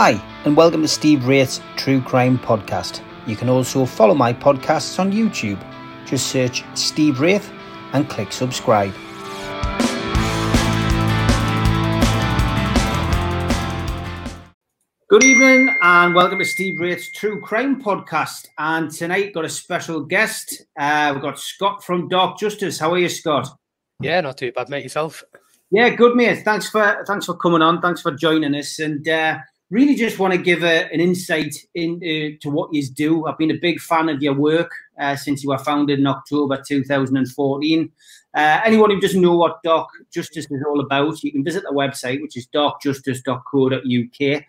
Hi, and welcome to Steve Wraith's True Crime Podcast. You can also follow my podcasts on YouTube. Just search Steve Wraith and click subscribe. Good evening and welcome to Steve Wraith's True Crime Podcast. And tonight got a special guest. Uh, we've got Scott from Dark Justice. How are you, Scott? Yeah, not too bad, mate. Yourself? Yeah, good, mate. Thanks for thanks for coming on. Thanks for joining us. And uh, really just want to give a, an insight into to what you do. I've been a big fan of your work uh, since you were founded in October 2014. Uh, anyone who doesn't know what Dark Justice is all about, you can visit the website, which is darkjustice.co.uk.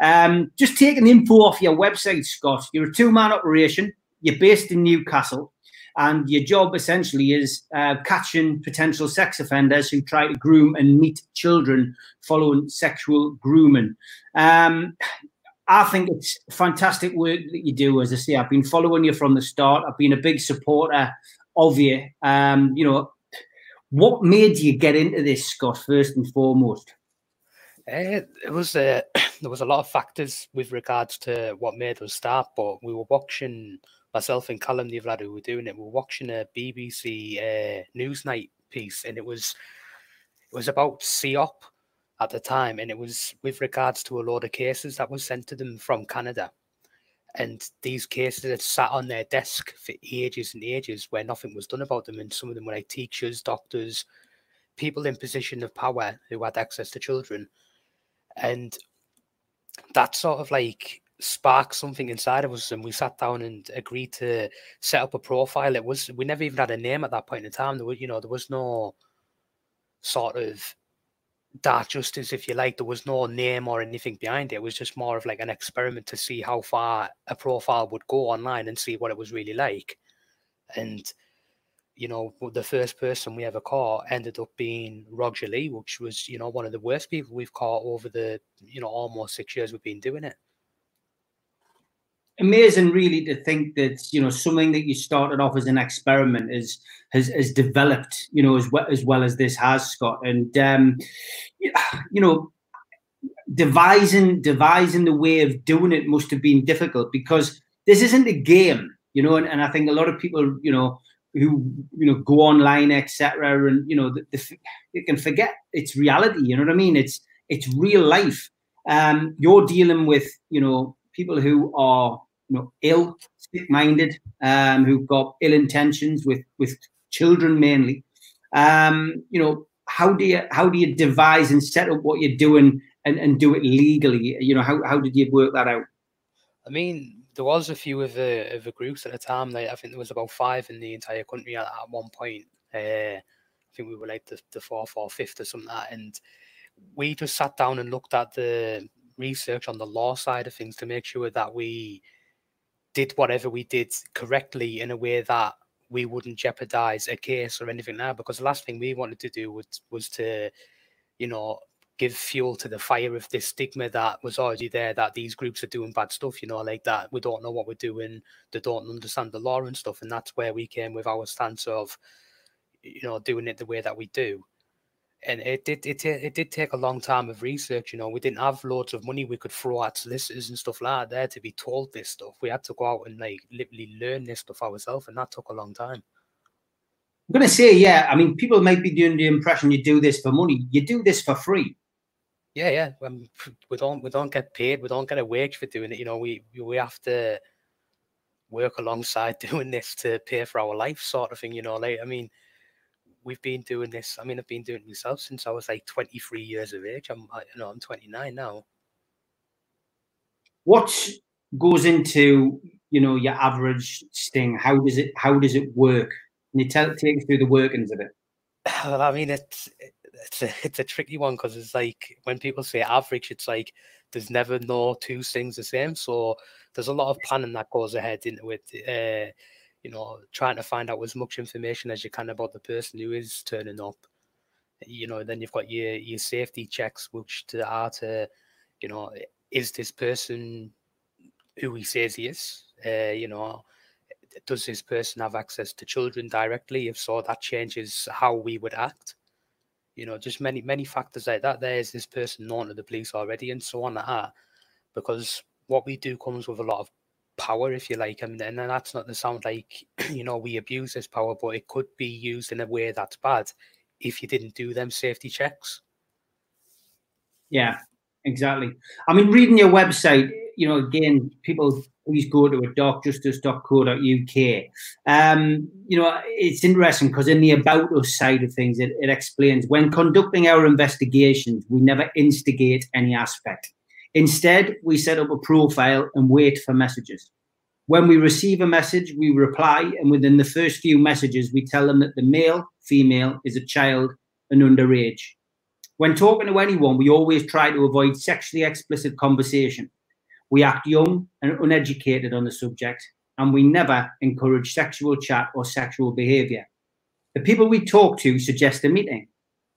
Um, just taking info off your website, Scott. You're a two man operation. You're based in Newcastle. And your job essentially is uh, catching potential sex offenders who try to groom and meet children following sexual grooming. Um, I think it's fantastic work that you do. As I say, I've been following you from the start. I've been a big supporter of you. Um, you know, what made you get into this, Scott? First and foremost, uh, it was uh, there was a lot of factors with regards to what made us start, but we were watching myself and Callum the lad who were doing it. We were watching a BBC uh, Newsnight piece, and it was it was about CEOP at the time, and it was with regards to a load of cases that was sent to them from Canada. And these cases had sat on their desk for ages and ages where nothing was done about them. And some of them were like teachers, doctors, people in position of power who had access to children. And that sort of like sparked something inside of us and we sat down and agreed to set up a profile. It was we never even had a name at that point in time. There was, you know, there was no sort of dark justice, if you like. There was no name or anything behind it. It was just more of like an experiment to see how far a profile would go online and see what it was really like. And you know, the first person we ever caught ended up being Roger Lee, which was, you know, one of the worst people we've caught over the, you know, almost six years we've been doing it amazing really to think that you know something that you started off as an experiment is has has developed you know as well as well as this has scott. And um you know devising devising the way of doing it must have been difficult because this isn't a game you know and, and i think a lot of people you know who you know go online etc and you know the, the, you can forget it's reality you know what i mean? It's it's real life. Um you're dealing with you know people who are you know ill, sick-minded, um, who've got ill intentions with with children mainly. Um, you know, how do you how do you devise and set up what you're doing and, and do it legally? You know, how how did you work that out? I mean, there was a few of the of the groups at the time. Like, I think there was about five in the entire country at, at one point. Uh, I think we were like the, the fourth or fifth or something like that. And we just sat down and looked at the research on the law side of things to make sure that we did whatever we did correctly in a way that we wouldn't jeopardize a case or anything now because the last thing we wanted to do was was to you know give fuel to the fire of this stigma that was already there that these groups are doing bad stuff you know like that we don't know what we're doing they don't understand the law and stuff and that's where we came with our stance of you know doing it the way that we do and it did it, it did take a long time of research. You know, we didn't have loads of money we could throw at solicitors and stuff like that there to be told this stuff. We had to go out and like literally learn this stuff ourselves, and that took a long time. I'm gonna say, yeah. I mean, people might be doing the impression you do this for money. You do this for free. Yeah, yeah. Um, we don't we don't get paid. We don't get a wage for doing it. You know, we we have to work alongside doing this to pay for our life, sort of thing. You know, like I mean we've been doing this. I mean, I've been doing it myself since I was like 23 years of age. I'm, I, you know, I'm 29 now. What goes into you know your average sting? How does it how does it work? Can you tell take us through the workings of it? Well, I mean, it's it's a it's a tricky one because it's like when people say average, it's like there's never no two stings the same. So there's a lot of planning that goes ahead into it. Uh, you know, trying to find out as much information as you can about the person who is turning up. You know, then you've got your your safety checks, which to are to, you know, is this person who he says he is? Uh, you know, does this person have access to children directly? If so, that changes how we would act. You know, just many many factors like that. There is this person known to the police already, and so on like that. because what we do comes with a lot of power, if you like. I mean, and that's not to sound like you know we abuse this power, but it could be used in a way that's bad if you didn't do them safety checks. Yeah, exactly. I mean, reading your website, you know, again, people please go to it, darkjustice.co.uk. Um, you know, it's interesting because in the about us side of things, it, it explains when conducting our investigations, we never instigate any aspect. Instead, we set up a profile and wait for messages. When we receive a message, we reply, and within the first few messages, we tell them that the male, female is a child and underage. When talking to anyone, we always try to avoid sexually explicit conversation. We act young and uneducated on the subject, and we never encourage sexual chat or sexual behavior. The people we talk to suggest a meeting.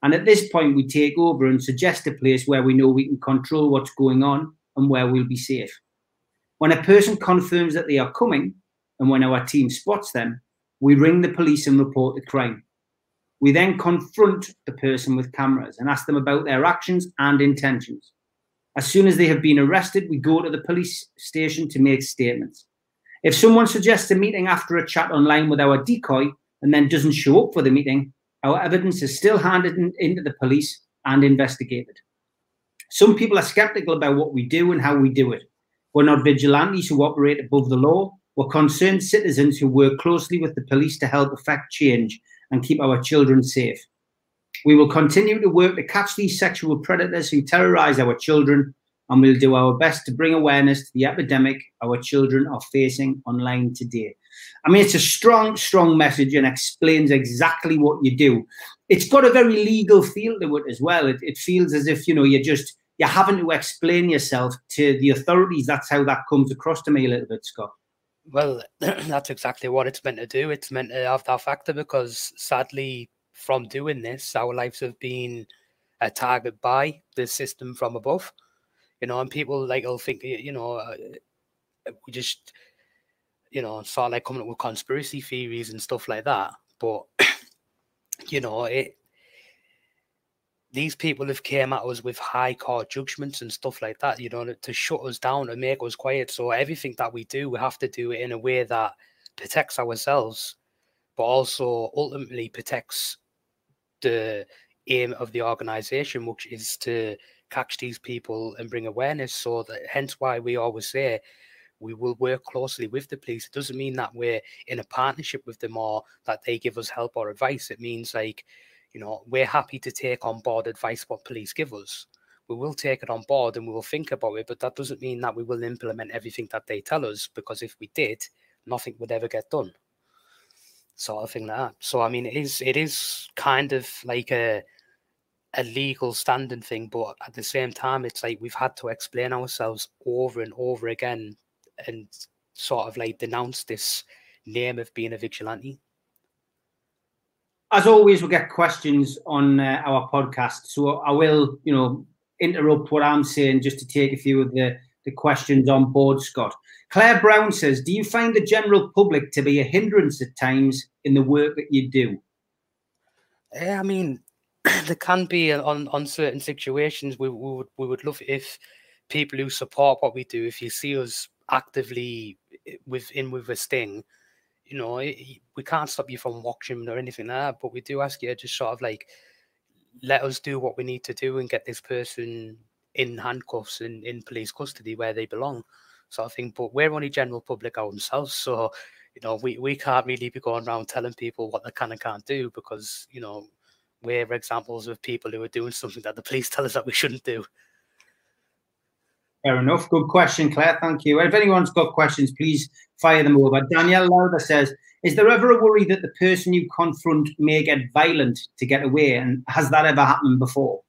And at this point, we take over and suggest a place where we know we can control what's going on and where we'll be safe. When a person confirms that they are coming, and when our team spots them, we ring the police and report the crime. We then confront the person with cameras and ask them about their actions and intentions. As soon as they have been arrested, we go to the police station to make statements. If someone suggests a meeting after a chat online with our decoy and then doesn't show up for the meeting, our evidence is still handed in, into the police and investigated. Some people are skeptical about what we do and how we do it. We're not vigilantes who operate above the law. We're concerned citizens who work closely with the police to help effect change and keep our children safe. We will continue to work to catch these sexual predators who terrorize our children, and we'll do our best to bring awareness to the epidemic our children are facing online today. I mean, it's a strong, strong message and explains exactly what you do. It's got a very legal feel to it as well. It, it feels as if, you know, you're just, you're having to explain yourself to the authorities. That's how that comes across to me a little bit, Scott. Well, that's exactly what it's meant to do. It's meant to have that factor because sadly, from doing this, our lives have been a target by the system from above. You know, and people like will think, you know, uh, we just, you know, start like coming up with conspiracy theories and stuff like that. But you know, it these people have came at us with high court judgments and stuff like that, you know, to shut us down and make us quiet. So everything that we do, we have to do it in a way that protects ourselves, but also ultimately protects the aim of the organization, which is to catch these people and bring awareness. So that hence why we always say we will work closely with the police. It doesn't mean that we're in a partnership with them or that they give us help or advice. It means like, you know, we're happy to take on board advice what police give us. We will take it on board and we will think about it, but that doesn't mean that we will implement everything that they tell us, because if we did, nothing would ever get done sort of thing like that. So I mean, it is it is kind of like a a legal standing thing, but at the same time, it's like we've had to explain ourselves over and over again, and sort of like denounce this name of being a vigilante. As always, we get questions on uh, our podcast, so I will, you know, interrupt what I'm saying just to take a few of the the questions on board, Scott. Claire Brown says, Do you find the general public to be a hindrance at times in the work that you do? Yeah, I mean, there can be on, on certain situations. We, we would we would love if people who support what we do, if you see us actively eh, within with a sting, you know, eh, we can't stop you from watching or anything like that. But we do ask you to just sort of like let us do what we need to do and get this person in handcuffs in, in police custody where they belong sort of thing. But we're only general public ourselves, so you know we, we can't really be going around telling people what they can and can't do because you know we're examples of people who are doing something that the police tell us that we shouldn't do. Fair enough. Good question, Claire. Thank you. If anyone's got questions, please fire them over. Danielle Lauder says, "Is there ever a worry that the person you confront may get violent to get away? And has that ever happened before?"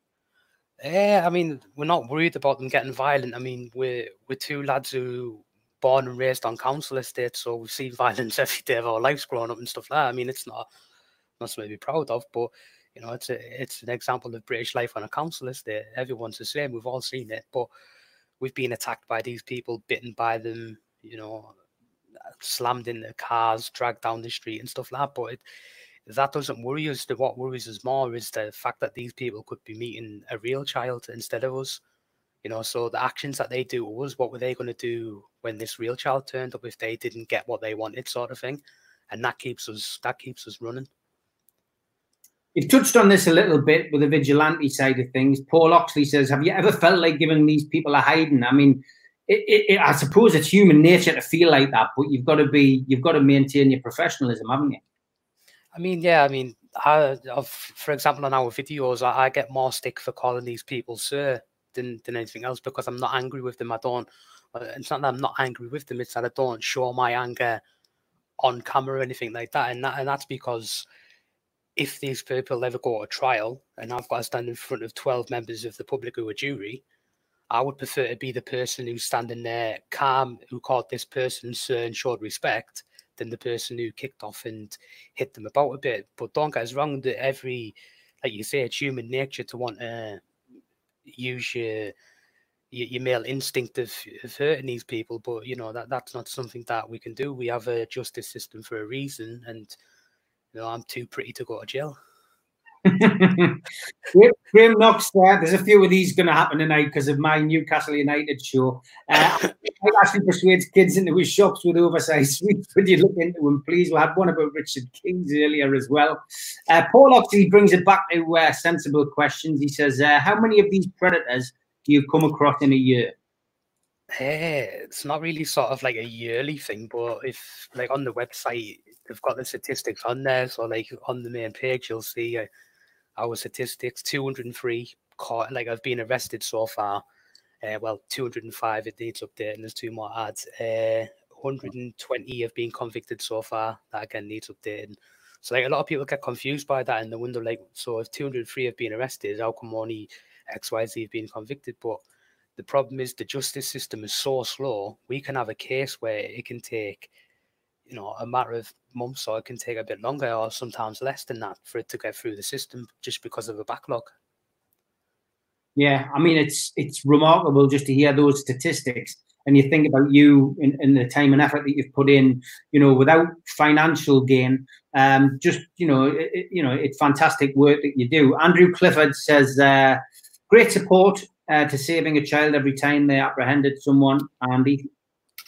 Yeah, I mean, we're not worried about them getting violent. I mean, we're we're two lads who born and raised on council estates, so we've seen violence every day of our lives growing up and stuff like that. I mean, it's not not something to be proud of, but you know, it's a it's an example of British life on a council estate. Everyone's the same. We've all seen it, but we've been attacked by these people, bitten by them, you know, slammed in their cars, dragged down the street and stuff like that. But it, that doesn't worry us. The what worries us more is the fact that these people could be meeting a real child instead of us. You know, so the actions that they do was what were they going to do when this real child turned up if they didn't get what they wanted, sort of thing, and that keeps us that keeps us running. You've touched on this a little bit with the vigilante side of things. Paul Oxley says, "Have you ever felt like giving these people a hiding?" I mean, it, it, it, I suppose it's human nature to feel like that, but you've got to be, you've got to maintain your professionalism, haven't you? I mean, yeah, I mean, I, for example, on our videos, I, I, get more stick for calling these people sir than, than anything else because I'm not angry with them. I don't. Uh, it's not that I'm not angry with them. It's that I don't show my anger on camera or anything like that, and that, and that's because if these people ever go to trial and I've got to stand in front of 12 members of the public who are jury, I would prefer to be the person who's standing there calm, who called this person sir and showed respect, than the person who kicked off and hit them about a bit. But don't get us wrong, that every, like you say, it's human nature to want to use your your, your male instinct of, of hurting these people. But you know that that's not something that we can do. We have a justice system for a reason, and you know I'm too pretty to go to jail. Graham Knox there. There's a few of these going to happen tonight because of my Newcastle United show. Uh, I actually persuades kids into his shops with oversized sweets. Would you look into them, please? We had one about Richard Kings earlier as well. Uh, Paul Oxley brings it back to uh, sensible questions. He says, uh, How many of these predators do you come across in a year? Hey, eh, it's not really sort of like a yearly thing, but if like on the website they've got the statistics on there, so like on the main page you'll see uh, our statistics 203 caught like I've been arrested so far. Uh, well, 205 it needs updating. There's two more ads. Uh, 120 have been convicted so far. That again needs updating. So like a lot of people get confused by that and they wonder like, so if 203 have been arrested, how come only X Y Z have been convicted? But the problem is the justice system is so slow. We can have a case where it can take you know a matter of months or it can take a bit longer or sometimes less than that for it to get through the system just because of a backlog. Yeah i mean it's it's remarkable just to hear those statistics and you think about you and, the time and effort that you've put in you know without financial gain um just you know it, you know it's fantastic work that you do. Andrew clifford says uh great support uh, to saving a child every time they apprehended someone andy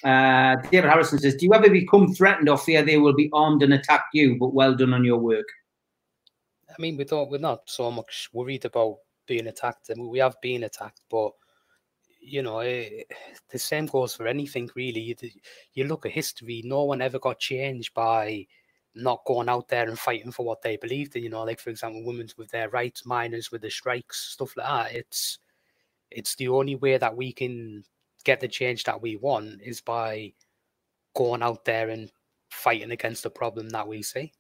uh, David Harrison says, Do you ever become threatened or fear they will be armed and attack you? But well done on your work. I mean, we don't, we're not so much worried about being attacked. I mean, we have been attacked, but you know, it, eh, the same goes for anything really. You, you look at history, no one ever got changed by not going out there and fighting for what they believed in. You know, like for example, women's with their rights, miners with the strikes, stuff like that. It's it's the only way that we can get the change that we want is by going out there and fighting against the problem that we see.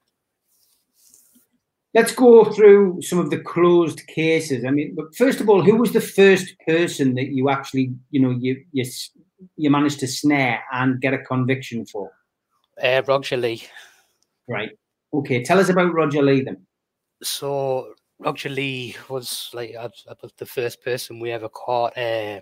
Let's go through some of the closed cases. I mean, but first of all, who was the first person that you actually, you know, you you you managed to snare and get a conviction for? Uh, Roger Lee. Right. Okay. Tell us about Roger Lee then. So Roger Lee was like the first person we ever caught. Uh,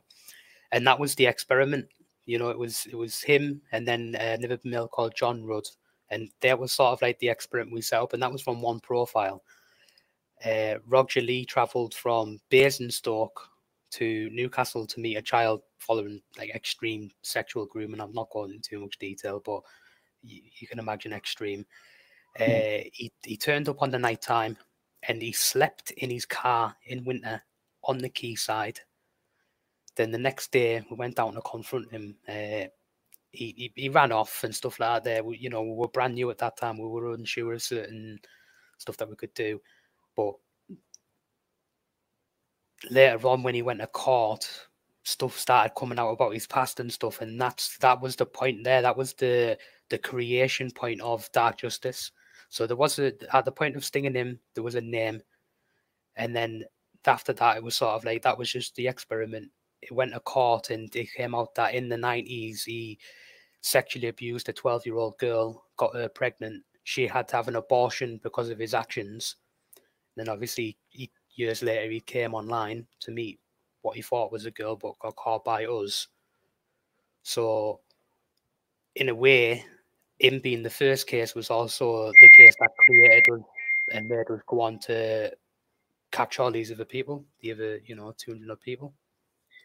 and that was the experiment. You know, it was it was him and then uh, another male called John Rudd, and that was sort of like the experiment we set up, and that was from one profile. Uh, Roger Lee travelled from Basingstoke to Newcastle to meet a child following like extreme sexual grooming. I'm not going into too much detail, but you, you can imagine extreme. Uh, mm. he, he turned up on the night time and he slept in his car in winter on the quayside then the next day, we went down to confront him. Uh, he, he, he ran off and stuff like that. There, we, you know, we were brand new at that time. We were unsure of certain stuff that we could do, but later on, when he went to court, stuff started coming out about his past and stuff, and that's that was the point there. That was the the creation point of dark justice. So there was a at the point of stinging him, there was a name, and then after that, it was sort of like that was just the experiment it went to court and it came out that in the 90s he sexually abused a 12 year old girl, got her pregnant. She had to have an abortion because of his actions. then obviously, he, years later, he came online to meet what he thought was a girl, but got caught by us. So, in a way, him being the first case was also the case that created and made us go on to catch all these other people, the other, you know, 200 people.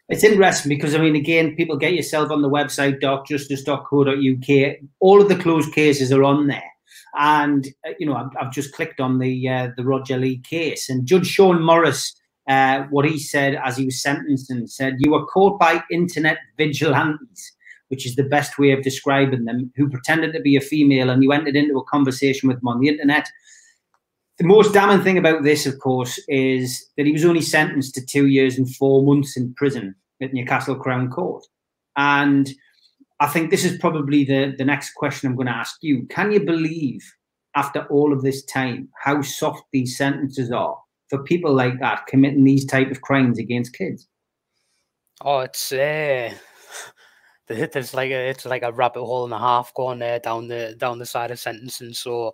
It's interesting because I mean, again, people get yourself on the website darkjustice.co.uk. All of the closed cases are on there, and uh, you know, I've, I've, just clicked on the uh, the Roger Lee case, and Judge Sean Morris, uh, what he said as he was sentenced, and said, "You were caught by internet vigilantes." Which is the best way of describing them, who pretended to be a female, and you entered into a conversation with them on the internet the most damning thing about this, of course, is that he was only sentenced to two years and four months in prison at Newcastle Crown Court. And I think this is probably the, the next question I'm going to ask you. Can you believe, after all of this time, how soft these sentences are for people like that committing these type of crimes against kids? Oh, it's uh, there's like a it's like a rabbit hole and a half going there down the down the side of sentencing. So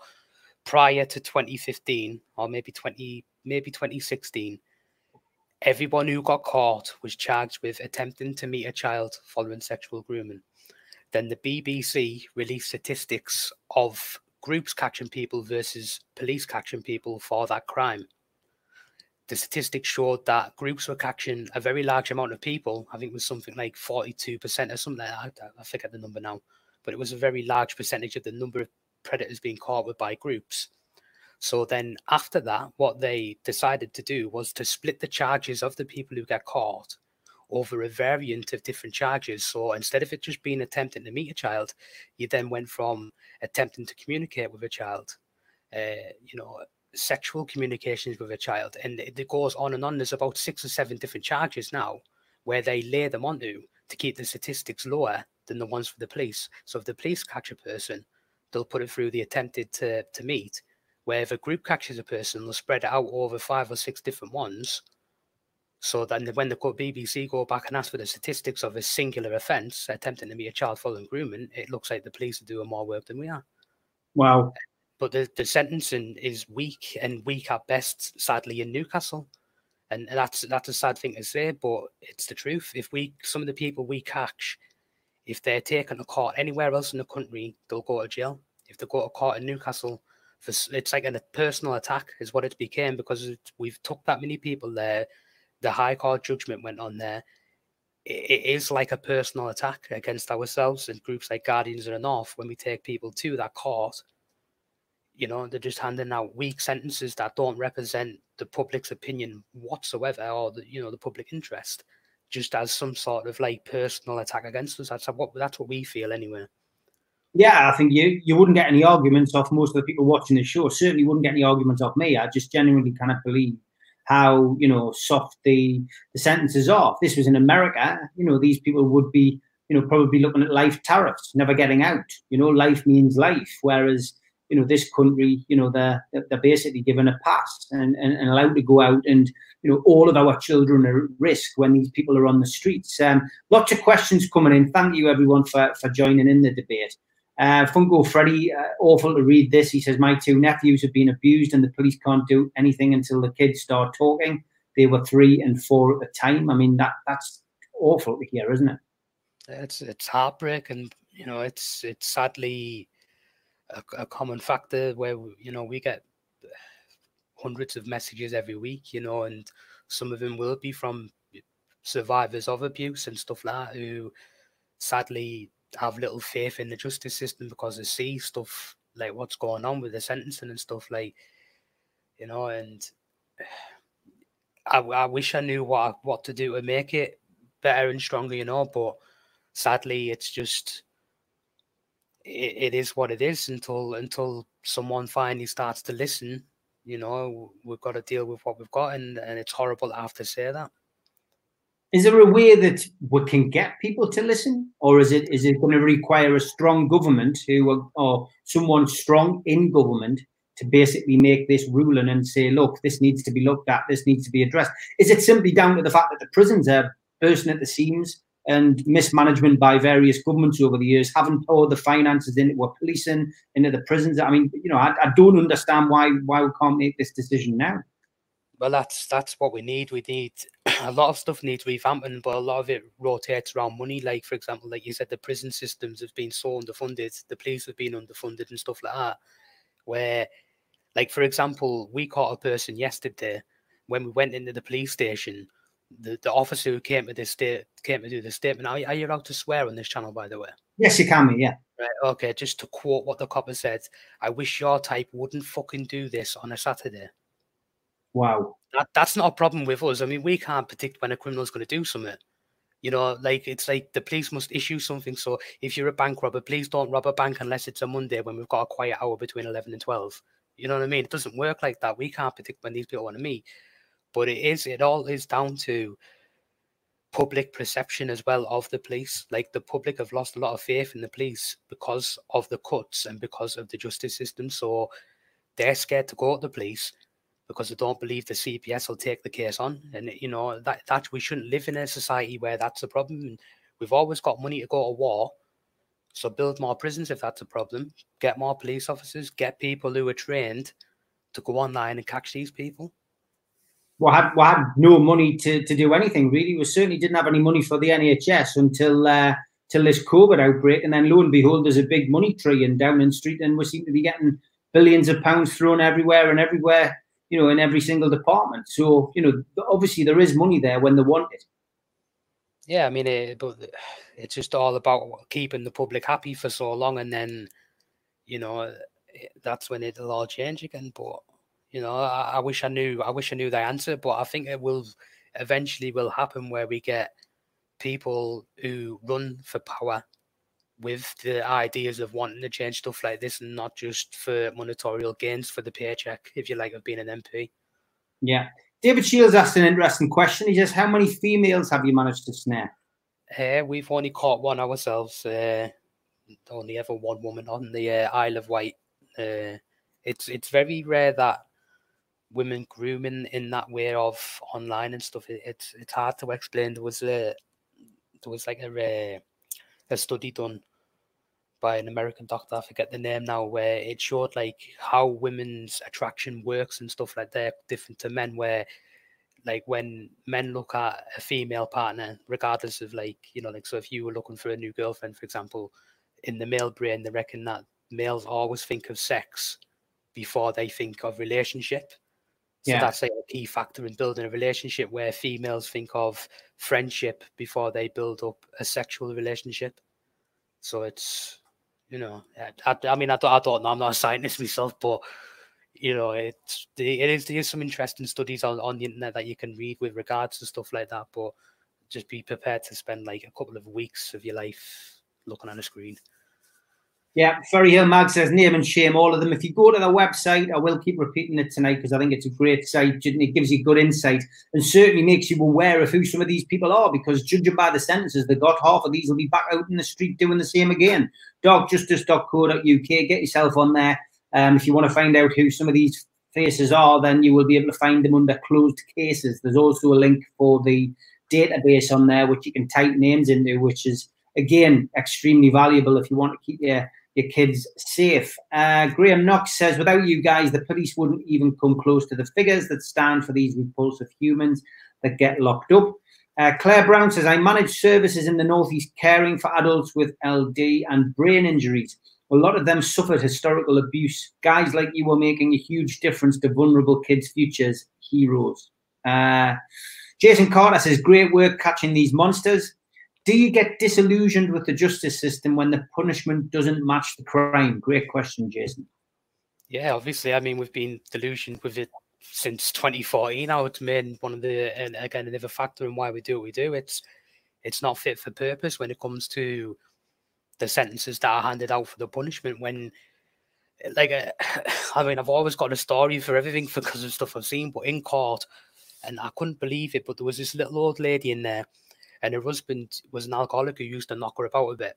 prior to 2015 or maybe 20 maybe 2016 everyone who got caught was charged with attempting to meet a child following sexual grooming. Then the bbc released statistics of groups catching people versus police catching people for that crime. The statistics showed that groups were catching a very large amount of people. I think it was something like 42% or something like that. I forget the number now but it was a very large percentage of the number of predators being caught with by groups. So then after that, what they decided to do was to split the charges of the people who get caught over a variant of different charges. So instead of it just being attempting to meet a child, you then went from attempting to communicate with a child, uh, you know, sexual communications with a child, and it goes on and on. There's about six or seven different charges now where they lay them onto to keep the statistics lower than the ones for the police. So if the police catch a person they'll put it through the attempted to, to meet, where if a group catches a person, they'll spread it out over five or six different ones. So then when the BBC go back and ask for the statistics of a singular offence, attempting to meet a child following grooming, it looks like the police are doing more work than we are. Wow. But the, the sentencing is weak and weak at best, sadly, in Newcastle. And that's that's a sad thing to say, but it's the truth. If we some of the people we catch if they're taken to court anywhere else in the country, they'll go to jail. If they go to court in Newcastle, for, it's like a personal attack, is what it became because it, we've took that many people there. The High Court judgment went on there. It, it is like a personal attack against ourselves and groups like Guardians of the North when we take people to that court. You know, they're just handing out weak sentences that don't represent the public's opinion whatsoever or the you know the public interest just as some sort of like personal attack against us. That's what that's what we feel anyway. Yeah, I think you you wouldn't get any arguments off most of the people watching the show. Certainly wouldn't get any arguments off me. I just genuinely kind of believe how you know soft the the sentences are. If this was in America, you know these people would be you know probably looking at life tariffs, never getting out. You know, life means life. Whereas you know this country, you know they're they're basically given a pass and, and, and allowed to go out and you know, all of our children are at risk when these people are on the streets. Um, lots of questions coming in. Thank you, everyone, for, for joining in the debate. Uh, Funko Freddy, uh, awful to read this. He says, My two nephews have been abused, and the police can't do anything until the kids start talking. They were three and four at the time. I mean, that that's awful to hear, isn't it? It's it's heartbreak, and you know, it's it's sadly a, a common factor where you know we get hundreds of messages every week, you know, and some of them will be from survivors of abuse and stuff like that who sadly have little faith in the justice system because they see stuff like what's going on with the sentencing and stuff like you know and I, I wish I knew what what to do to make it better and stronger you know but sadly it's just it, it is what it is until until someone finally starts to listen you know, we've got to deal with what we've got, and, and it's horrible to have to say that. Is there a way that we can get people to listen, or is it is it going to require a strong government who or someone strong in government to basically make this ruling and say, look, this needs to be looked at, this needs to be addressed? Is it simply down to the fact that the prisons are bursting at the seams and mismanagement by various governments over the years haven't poured the finances into what policing, into the prisons. I mean, you know, I, I don't understand why why we can't make this decision now. Well, that's that's what we need. We need a lot of stuff needs revamping, but a lot of it rotates around money. Like, for example, like you said, the prison systems have been so underfunded, the police have been underfunded, and stuff like that. Where, like, for example, we caught a person yesterday when we went into the police station the, the officer who came to this state came to do the statement. Are, are you allowed to swear on this channel, by the way? Yes, you can be. Yeah. Right. Okay. Just to quote what the copper said, I wish your type wouldn't fucking do this on a Saturday. Wow. That, that's not a problem with us. I mean, we can't predict when a criminal's going to do something. You know, like it's like the police must issue something. So if you're a bank robber, please don't rob a bank unless it's a Monday when we've got a quiet hour between 11 and 12. You know what I mean? It doesn't work like that. We can't predict when these people want to meet. But it is, it all is down to public perception as well of the police. Like the public have lost a lot of faith in the police because of the cuts and because of the justice system. So they're scared to go to the police because they don't believe the CPS will take the case on. And you know that that we shouldn't live in a society where that's a problem. We've always got money to go to war, so build more prisons if that's a problem. Get more police officers. Get people who are trained to go online and catch these people. Well, had, well, had no money to, to do anything really. We certainly didn't have any money for the NHS until uh, till this COVID outbreak, and then lo and behold, there's a big money tree in Downing Street, and we seem to be getting billions of pounds thrown everywhere and everywhere you know, in every single department. So, you know, obviously there is money there when they want it. Yeah, I mean, it, but it's just all about keeping the public happy for so long, and then, you know, that's when it'll all change again. But you know, I, I wish I knew. I wish I knew the answer, but I think it will eventually will happen where we get people who run for power with the ideas of wanting to change stuff like this and not just for monetary gains for the paycheck, if you like, of being an MP. Yeah. David Shields asked an interesting question. He says, How many females have you managed to snare? Uh, we've only caught one ourselves. Uh, only ever one woman on the uh, Isle of Wight. Uh, it's it's very rare that women grooming in that way of online and stuff. It, it's it's hard to explain. There was a there was like a uh, a study done by an American doctor. I forget the name now, where it showed like how women's attraction works and stuff like that, different to men. Where like when men look at a female partner, regardless of like you know, like so if you were looking for a new girlfriend, for example, in the male brain, they reckon that males always think of sex before they think of relationship. So yeah. that's like a key factor in building a relationship where females think of friendship before they build up a sexual relationship. So it's you know, I, I mean, I don't, I don't know. I'm not a scientist myself, but you know, it's it is there's some interesting studies on, on the internet that you can read with regards to stuff like that. But just be prepared to spend like a couple of weeks of your life looking on a screen. Yeah, Ferry Hill Mag says name and shame all of them. If you go to the website, I will keep repeating it tonight because I think it's a great site. It gives you good insight and certainly makes you aware of who some of these people are because judging by the sentences they got, half of these will be back out in the street doing the same again. Darkjustice.co.uk, get yourself on there. Um, if you want to find out who some of these faces are, then you will be able to find them under closed cases. There's also a link for the database on there, which you can type names into, which is again extremely valuable if you want to keep your your kids safe. Uh, Graham Knox says, without you guys, the police wouldn't even come close to the figures that stand for these repulsive humans that get locked up. Uh, Claire Brown says, I manage services in the Northeast caring for adults with LD and brain injuries. A lot of them suffered historical abuse. Guys like you are making a huge difference to vulnerable kids' futures. Heroes. Uh, Jason Carter says, Great work catching these monsters do you get disillusioned with the justice system when the punishment doesn't match the crime? Great question, Jason. Yeah, obviously. I mean, we've been delusioned with it since 2014. Now it's been one of the, and again, another factor in why we do what we do. It's it's not fit for purpose when it comes to the sentences that are handed out for the punishment. When, like, uh, I mean, I've always got a story for everything because of stuff I've seen, but in court, and I couldn't believe it, but there was this little old lady in there and her husband was an alcoholic who used to knock her about a bit.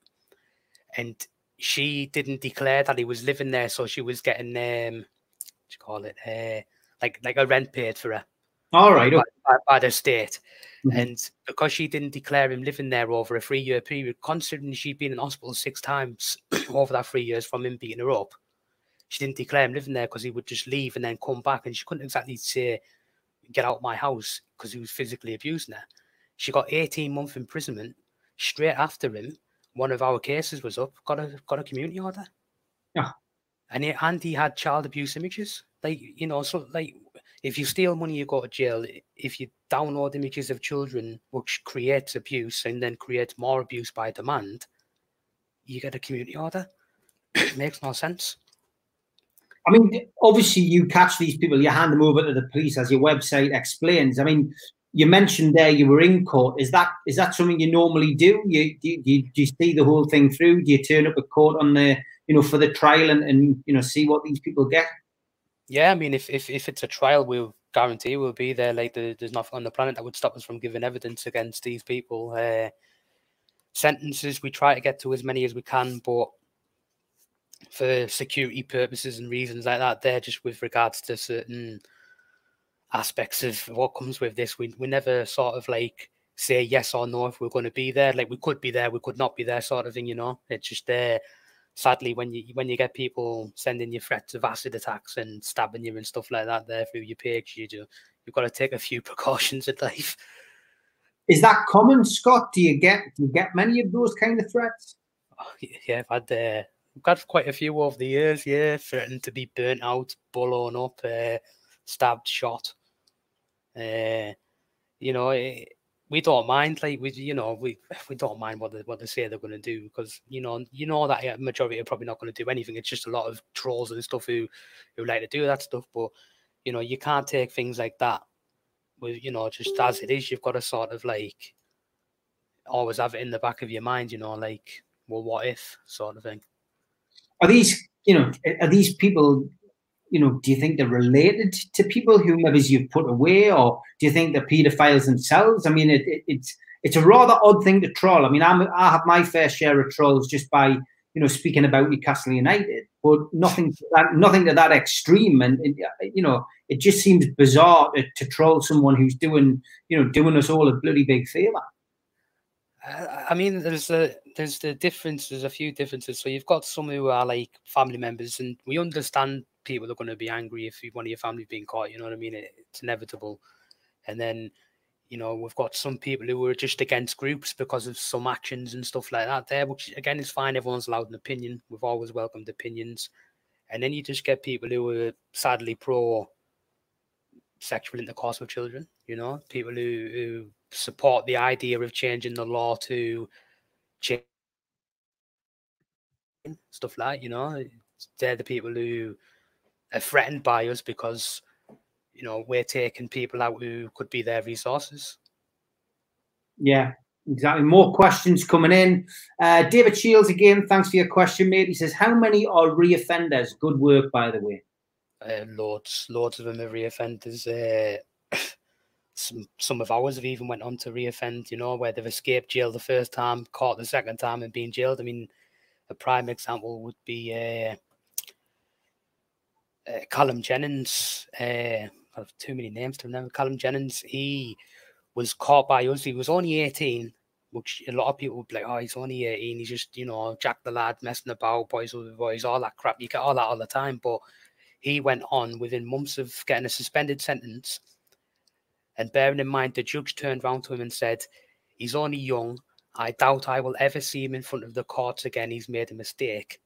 And she didn't declare that he was living there, so she was getting um, what you call it, uh, like like a rent paid for her. All right, by, by, by the state, mm-hmm. and because she didn't declare him living there over a three-year period, considering she'd been in hospital six times over that three years from him beating her up, she didn't declare him living there because he would just leave and then come back, and she couldn't exactly say, "Get out my house," because he was physically abusing her. She got 18 month imprisonment. Straight after him, one of our cases was up, got a got a community order. Yeah. And he, and he had child abuse images. Like, you know, so like if you steal money, you go to jail. If you download images of children, which creates abuse and then creates more abuse by demand, you get a community order. Makes no sense. I mean, obviously, you catch these people, you hand them over to the police, as your website explains. I mean, you mentioned there you were in court. Is that is that something you normally do? You do, you, do you see the whole thing through? Do you turn up at court on the you know for the trial and, and you know see what these people get? Yeah, I mean, if if, if it's a trial, we'll guarantee we'll be there. Like there's nothing on the planet that would stop us from giving evidence against these people. Uh, sentences we try to get to as many as we can, but for security purposes and reasons like that, they're just with regards to certain aspects of what comes with this. We we never sort of like say yes or no if we're going to be there. Like we could be there, we could not be there, sort of thing. You know, it's just there. Uh, sadly, when you when you get people sending you threats of acid attacks and stabbing you and stuff like that there through your page, you do you've got to take a few precautions in life. Is that common, Scott? Do you get do you get many of those kind of threats? Oh, yeah, I've had uh, I've got quite a few over the years. Yeah, threatened to be burnt out, blown up, uh, stabbed, shot. Uh, you know, it, we don't mind. Like we, you know, we we don't mind what they what they say they're going to do because you know you know that majority are probably not going to do anything. It's just a lot of trolls and stuff who who like to do that stuff. But you know, you can't take things like that with you know just as it is. You've got to sort of like always have it in the back of your mind. You know, like well, what if sort of thing. Are these you know are these people you know, do you think they're related to people who maybe you've put away, or do you think they're paedophiles themselves? I mean, it, it, it's it's a rather odd thing to troll. I mean, I'm, I have my fair share of trolls just by you know speaking about Newcastle United, but nothing to that, nothing to that extreme. And it, uh, you know, it just seems bizarre to, to troll someone who's doing you know doing us all a bloody big favour. Uh, I mean, there's a there's the difference. There's a few differences. So you've got some who are like family members, and we understand people are going to be angry if one of your family's being caught. You know what I mean? It, it's inevitable. And then, you know, we've got some people who are just against groups because of some actions and stuff like that. There, which again is fine. Everyone's allowed an opinion. We've always welcomed opinions. And then you just get people who are sadly pro sexual intercourse with children. You know, people who, who support the idea of changing the law to change stuff like you know they're the people who are threatened by us because you know we're taking people out who could be their resources. Yeah, exactly. More questions coming in. Uh, David Shields again. Thanks for your question, mate. He says, "How many are reoffenders?" Good work, by the way. Uh, loads, loads of them are reoffenders. Uh, some some of ours have even went on to reoffend. You know, where they've escaped jail the first time, caught the second time, and been jailed. I mean, a prime example would be uh, uh, Callum Jennings. Uh, I have too many names to remember. Callum Jennings. He was caught by us. He was only 18, which a lot of people would be like, oh, he's only 18. He's just, you know, Jack the lad messing about, boys with boys, all that crap. You get all that all the time. But he went on within months of getting a suspended sentence. And bearing in mind, the judge turned around to him and said, he's only young. I doubt I will ever see him in front of the courts again. He's made a mistake.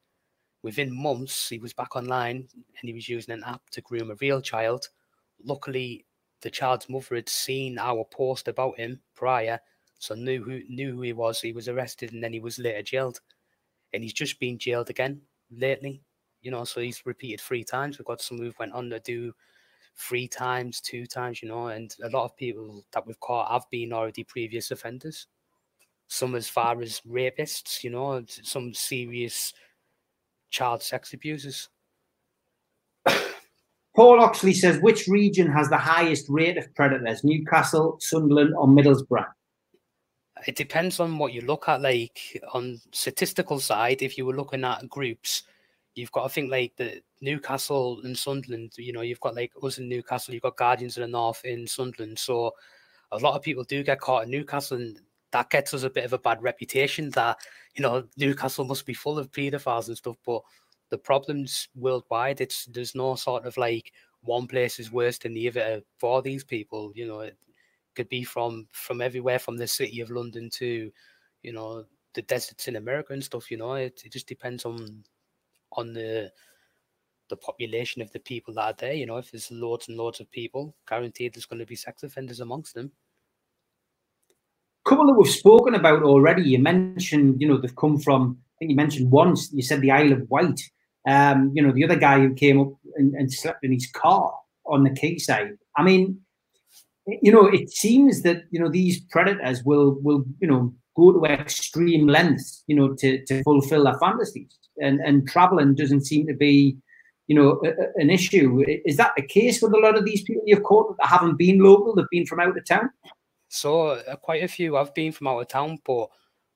Within months, he was back online and he was using an app to groom a real child. Luckily, the child's mother had seen our post about him prior, so knew who knew who he was. He was arrested and then he was later jailed, and he's just been jailed again lately. You know, so he's repeated three times. We've got some who've went on to do three times, two times. You know, and a lot of people that we've caught have been already previous offenders. Some as far as rapists. You know, some serious child sex abusers. Paul Oxley says, which region has the highest rate of predators? Newcastle, Sunderland, or Middlesbrough? It depends on what you look at. Like on statistical side, if you were looking at groups, you've got I think like the Newcastle and Sunderland. You know, you've got like us in Newcastle, you've got Guardians of the North in Sunderland. So a lot of people do get caught in Newcastle, and that gets us a bit of a bad reputation that you know Newcastle must be full of paedophiles and stuff, but the problems worldwide. It's there's no sort of like one place is worse than the other for these people. You know, it could be from from everywhere, from the city of London to you know the deserts in America and stuff. You know, it, it just depends on on the the population of the people that are there. You know, if there's loads and loads of people, guaranteed there's going to be sex offenders amongst them. Couple that we've spoken about already. You mentioned, you know, they've come from. I think you mentioned once. You said the Isle of Wight. Um, you know, the other guy who came up and, and slept in his car on the quayside. I mean, you know, it seems that you know these predators will will you know go to extreme lengths, you know, to to fulfill their fantasies, and and traveling doesn't seem to be, you know, a, a, an issue. Is that the case with a lot of these people you've caught that haven't been local, they've been from out of town? So uh, quite a few have been from out of town, but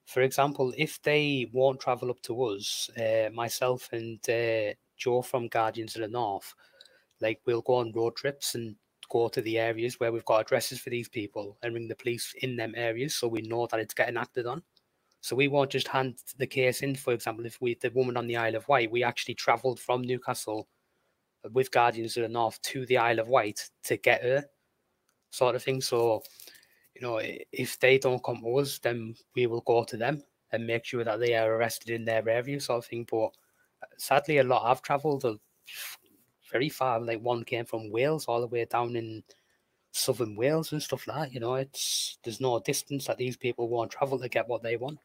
for example, if they won't travel up to us, uh, myself and uh, Joe from Guardians of the North, like we'll go on road trips and go to the areas where we've got addresses for these people and ring the police in them areas so we know that it's getting acted on. So we won't just hand the case in. For example, if we the woman on the Isle of Wight, we actually travelled from Newcastle with Guardians of the North to the Isle of Wight to get her, sort of thing. So, you know, if they don't come to us, then we will go to them and make sure that they are arrested in their area, sort of thing. But sadly, a lot have travelled very far. Like one came from Wales all the way down in southern Wales and stuff like that. You know, it's there's no distance that these people won't travel to get what they want.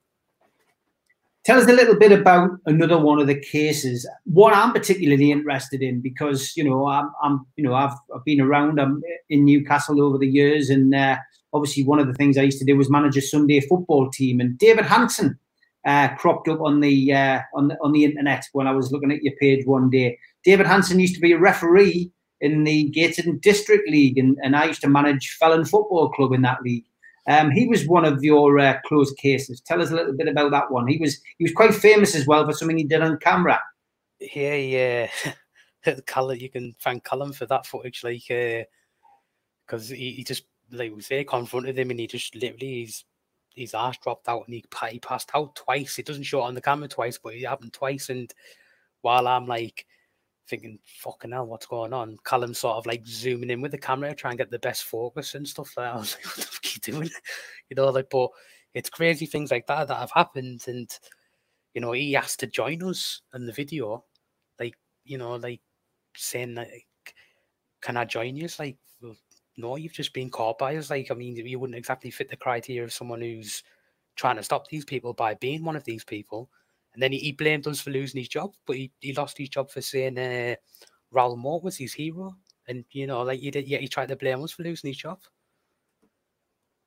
Tell us a little bit about another one of the cases. What I'm particularly interested in, because you know, I'm, I'm you know, I've, I've been around. I'm in Newcastle over the years, and uh, obviously one of the things I used to do was manage a Sunday football team. And David Hanson uh, cropped up on the uh, on the on the internet when I was looking at your page one day. David Hanson used to be a referee in the Gateshead District League, and, and I used to manage Felling Football Club in that league. Um, he was one of your uh, closed cases. Tell us a little bit about that one. He was he was quite famous as well for something he did on camera. Yeah, yeah. Callum, you can thank Callum for that footage, like, because uh, he, he just like we say confronted him, and he just literally his his ass dropped out, and he, he passed out twice. It doesn't show it on the camera twice, but it happened twice. And while I'm like thinking, fucking hell, what's going on? Callum sort of like zooming in with the camera, trying to get the best focus and stuff like that. I was like, what the fuck are you doing? You know, like, but it's crazy things like that that have happened. And, you know, he asked to join us in the video, like, you know, like saying, like, can I join you? It's like, no, you've just been caught by us. Like, I mean, you wouldn't exactly fit the criteria of someone who's trying to stop these people by being one of these people. And then he, he blamed us for losing his job, but he, he lost his job for saying uh, Raoul Moat was his hero. And, you know, like, he did, yeah, he tried to blame us for losing his job.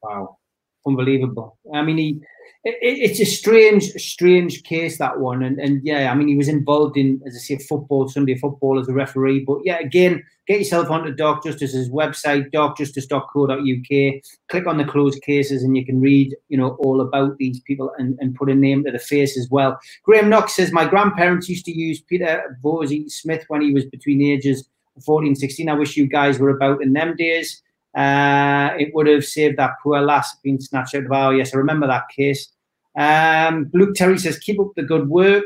Wow. Unbelievable. I mean, he it, it's a strange, strange case that one, and and yeah, I mean, he was involved in, as I say, football, Sunday football as a referee. But yeah, again, get yourself onto Dark Justice's website, darkjustice.co.uk. Click on the closed cases, and you can read, you know, all about these people and, and put a name to the face as well. Graham Knox says my grandparents used to use Peter Vorsey Smith when he was between the ages of 14 16. I wish you guys were about in them days. Uh, it would have saved that poor lass being snatched out of our. Yes, I remember that case. Um, Luke Terry says, keep up the good work.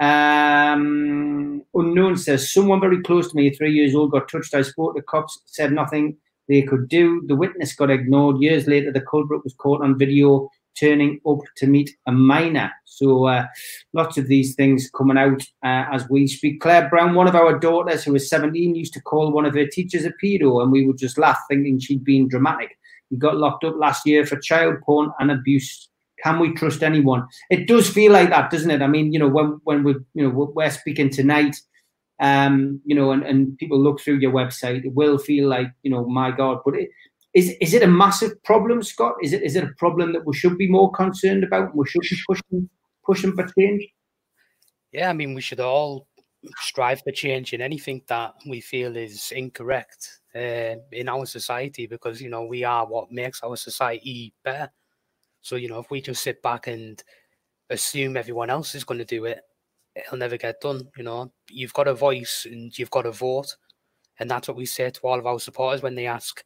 Um, Unknown says, someone very close to me, three years old, got touched. I spoke to cops, said nothing they could do. The witness got ignored. Years later, the culprit was caught on video turning up to meet a minor. So uh, lots of these things coming out uh, as we speak. Claire Brown, one of our daughters who was 17, used to call one of her teachers a pedo, and we would just laugh thinking she'd been dramatic. He got locked up last year for child porn and abuse. Can we trust anyone? It does feel like that, doesn't it? I mean, you know, when when we you know we're speaking tonight, um, you know, and, and people look through your website, it will feel like you know, my God, but it, is is it a massive problem, Scott? Is it is it a problem that we should be more concerned about? We should be pushing pushing for change. Yeah, I mean, we should all strive for change in anything that we feel is incorrect uh, in our society, because you know we are what makes our society better. So you know, if we just sit back and assume everyone else is going to do it, it'll never get done. You know, you've got a voice and you've got a vote, and that's what we say to all of our supporters when they ask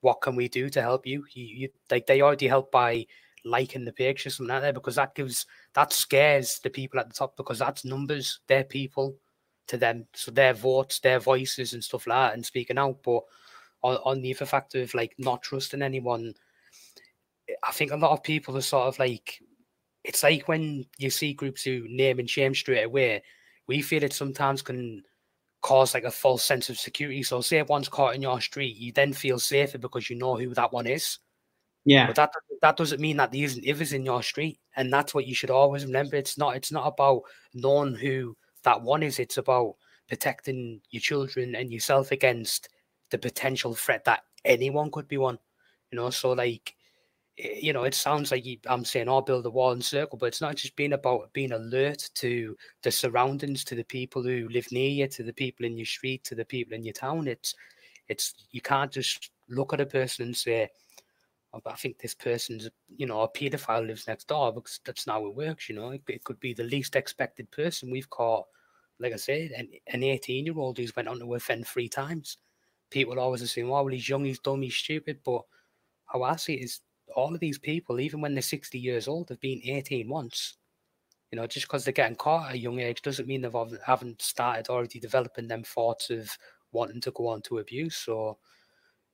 what can we do to help you? You, you like they already help by liking the something like that because that gives that scares the people at the top because that's numbers, their people to them, so their votes, their voices and stuff like that, and speaking out. But on, on the other factor of like not trusting anyone, eh, I think a lot of people are sort of like it's like when you see groups who name and shame straight away. We feel it sometimes can cause like a false sense of security. So say if one's caught in your street, you then feel safer because you know who that one is. Yeah. But that that doesn't mean that there isn't others in your street. And that's what you should always remember. It's not it's not about knowing who that one is. It's about protecting your children and yourself against the potential threat that anyone could be one. You know, so like Eh, you know, it sounds like I'm saying, "I'll oh, build a wall and circle," but it's not just being about being alert to the surroundings, to the people who live near you, to the people in your street, to the people in your town. It's, it's you can't just look at a person and say, oh, "I think this person's, you know, a paedophile lives next door," because that's not how it works. You know, it, it could be the least expected person we've caught. Like I said, an, an 18 year old who's went on to offend three times. People always assume, "Oh, well, he's young, he's dumb, he's stupid," but how I see it is all of these people, even when they're 60 years old, have been 18 once. You know, just because they're getting caught at a young age doesn't mean they haven't started already developing them thoughts of wanting to go on to abuse. So,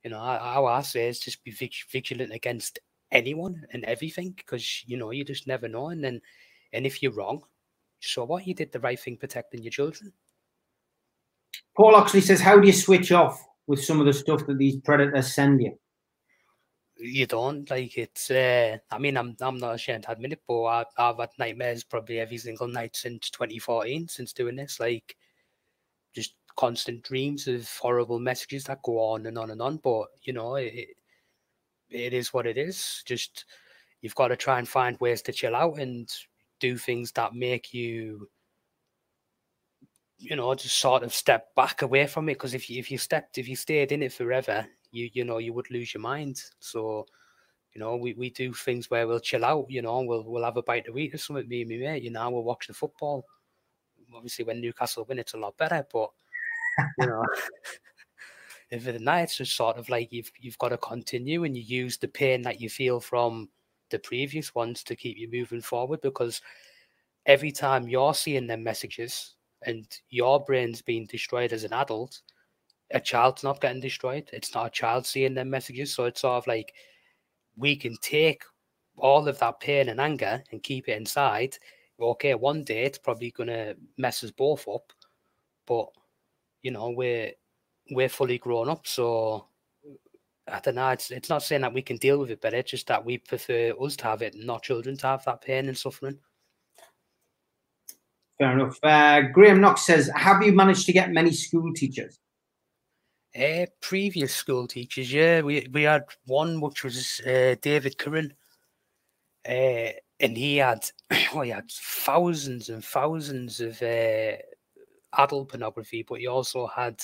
you know, how I say is just be vigilant against anyone and everything because, you know, you just never know. And then, and if you're wrong, so what? You did the right thing protecting your children. Paul actually says, How do you switch off with some of the stuff that these predators send you? You don't like it's uh, i mean i'm i'm not ashamed to admit it but I, have had nightmares probably every single night since 2014 since doing this like just constant dreams of horrible messages that go on and on and on but you know it, it is what it is. Just you've got to try and find ways to chill out and do things that make you you know just sort of step back away from it because if you if you stepped if you stayed in it forever you you know you would lose your mind. So, you know, we, we do things where we'll chill out. You know, we'll we'll have a bite to eat or something. Me and my mate, you know, we'll watch the football. Obviously, when Newcastle win, it's a lot better. But you know, if the night, it's just sort of like you've you've got to continue and you use the pain that you feel from the previous ones to keep you moving forward because every time you're seeing them messages and your brain's being destroyed as an adult, a child's not getting destroyed. It's not a child seeing their messages. So it's sort of like we can take all of that pain and anger and keep it inside. Okay, one day it's probably gonna mess us both up, but you know we're we're fully grown up, so I don't know. It's it's not saying that we can deal with it better. It's just that we prefer us to have it, not children to have that pain and suffering. Fair enough. Uh, Graham Knox says, "Have you managed to get many school teachers?" Uh, previous school teachers, yeah, we we had one which was uh, David Curran, uh, and he had oh, he had thousands and thousands of adult pornography, but he also had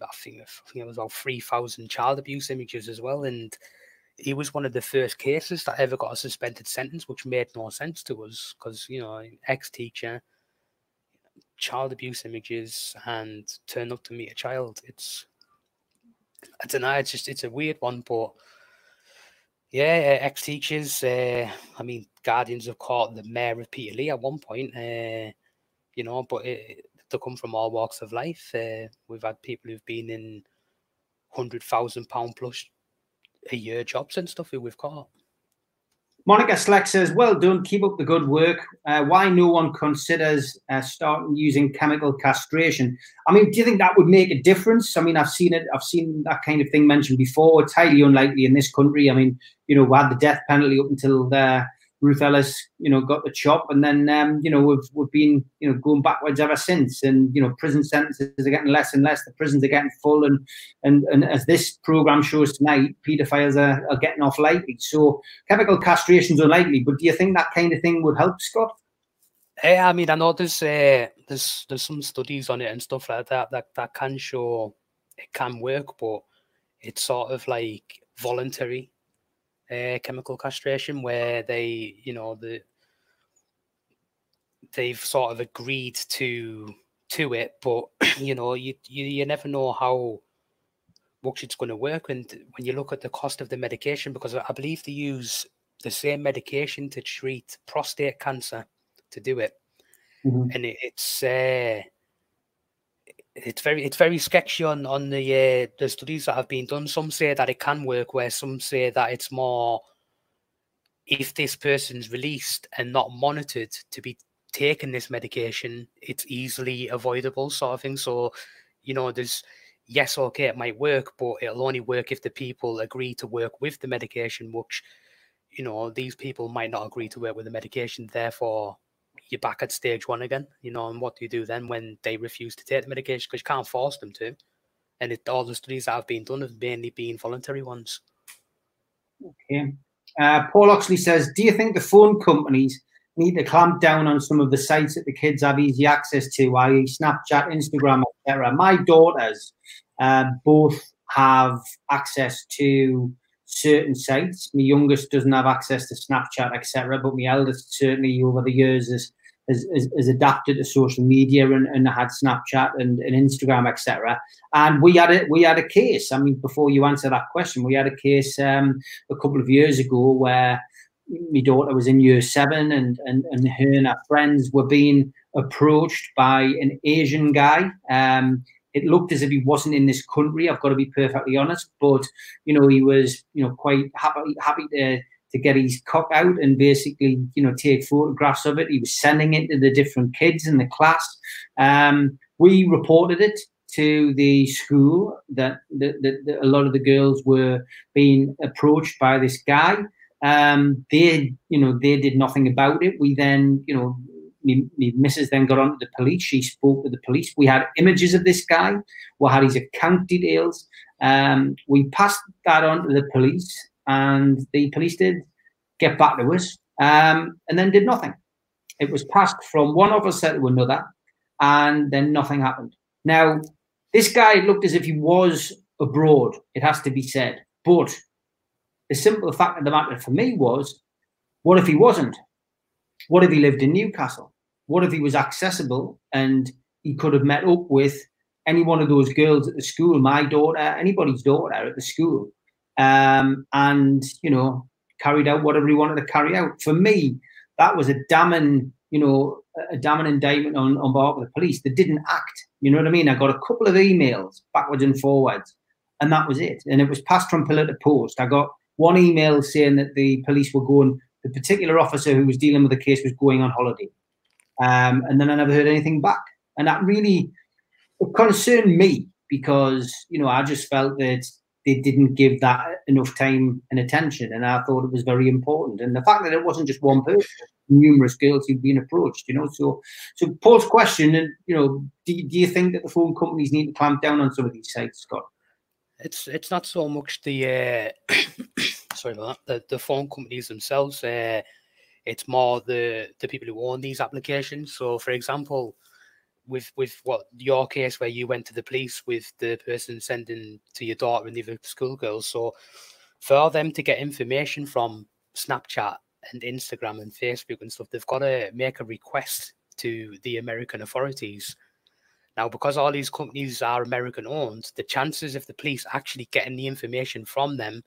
I think, I think it was about three thousand child abuse images as well, and he was one of the first cases that ever got a suspended sentence, which made no sense to us because you know ex teacher child abuse images and turn up to meet a child. It's I don't know. It's just it's a weird one, but yeah, ex teachers. Uh, I mean, Guardians have caught the mayor of Peterlee at one point. Uh, you know, but it, they come from all walks of life. Uh, we've had people who've been in hundred thousand pound plus a year jobs and stuff who we've caught. Monica Slack says, "Well done. Keep up the good work. Uh, why no one considers uh, starting using chemical castration? I mean, do you think that would make a difference? I mean, I've seen it. I've seen that kind of thing mentioned before. It's highly unlikely in this country. I mean, you know, we had the death penalty up until uh, Ruth Ellis, you know, got the chop, and then um, you know we've we've been you know going backwards ever since. And you know, prison sentences are getting less and less. The prisons are getting full, and and and as this program shows tonight, paedophiles are, are getting off lightly. So chemical castration is unlikely. But do you think that kind of thing would help, Scott? Yeah, I mean, I know there's uh, there's there's some studies on it and stuff like that that that can show it can work, but it's sort of like voluntary uh, chemical castration where they, you know, the they've sort of agreed to to it, but you know, you you, you never know how much it's going to work. And when you look at the cost of the medication, because I believe they use the same medication to treat prostate cancer to do it, mm-hmm. and it, it's uh, it's very it's very sketchy on on the uh, the studies that have been done. Some say that it can work, where some say that it's more if this person's released and not monitored to be taking this medication, it's easily avoidable, sort of thing. So, you know, there's yes, okay, it might work, but it'll only work if the people agree to work with the medication, which, you know, these people might not agree to work with the medication. Therefore, you're back at stage one again, you know, and what do you do then when they refuse to take the medication? Because you can't force them to. And it, all the studies that have been done have mainly been voluntary ones. Okay. Uh, Paul Oxley says, Do you think the phone companies need to clamp down on some of the sites that the kids have easy access to, i.e., Snapchat, Instagram, etc.? My daughters uh, both have access to certain sites. My youngest doesn't have access to Snapchat, etc., but my eldest certainly over the years has has, has, adapted to social media and, and had Snapchat and, and Instagram, etc. And we had a we had a case. I mean, before you answer that question, we had a case um, a couple of years ago where my daughter was in year seven and, and, and her and her friends were being approached by an Asian guy. Um, it looked as if he wasn't in this country. I've got to be perfectly honest, but you know he was you know quite happy happy to to get his cock out and basically, you know, take photographs of it. He was sending it to the different kids in the class. Um, we reported it to the school that, that, that, that, a lot of the girls were being approached by this guy. Um, they, you know, they did nothing about it. We then, you know, missus then got on to the police. She spoke to the police. We had images of this guy. We had his account details. Um, we passed that on to the police and the police did get back to us um, and then did nothing. It was passed from one officer to another, and then nothing happened. Now, this guy looked as if he was abroad, it has to be said. But the simple fact of the matter for me was what if he wasn't? What if he lived in Newcastle? What if he was accessible and he could have met up with any one of those girls at the school, my daughter, anybody's daughter at the school, um, and you know carried out whatever he wanted to carry out. For me, that was a damning, you know, a damning indictment on on behalf of the police. They didn't act. You know what I mean? I got a couple of emails backwards and forwards, and that was it. And it was passed from pillar to post. I got one email saying that the police were going. The particular officer who was dealing with the case was going on holiday, um, and then I never heard anything back. And that really concerned me because you know I just felt that they didn't give that enough time and attention. And I thought it was very important. And the fact that it wasn't just one person, numerous girls who've been approached, you know. So, so Paul's question, and you know, do, do you think that the phone companies need to clamp down on some of these sites, Scott? It's it's not so much the uh, sorry about that, the, the phone companies themselves. Uh, it's more the the people who own these applications. So, for example, with with what your case where you went to the police with the person sending to your daughter and the other schoolgirls. So for them to get information from Snapchat and Instagram and Facebook and stuff, they've got to make a request to the American authorities. Now, because all these companies are American owned, the chances of the police actually getting the information from them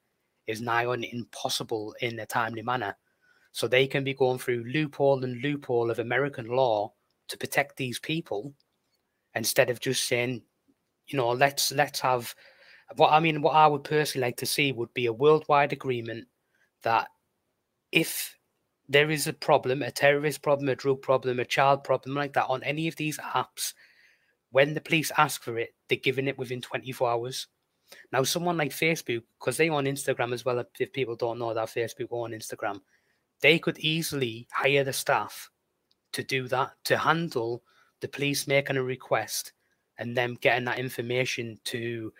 is nigh on impossible in a timely manner. So they can be going through loophole and loophole of American law to protect these people instead of just saying, you know, let's let's have what I mean, what I would personally like to see would be a worldwide agreement that if there is a problem, a terrorist problem, a drug problem, a child problem like that on any of these apps, when the police ask for it, they're giving it within 24 hours. Now, someone like Facebook, because they own Instagram as well, if people don't know that Facebook own Instagram, they could easily hire the staff to do that, to handle the police making a request and them getting that information to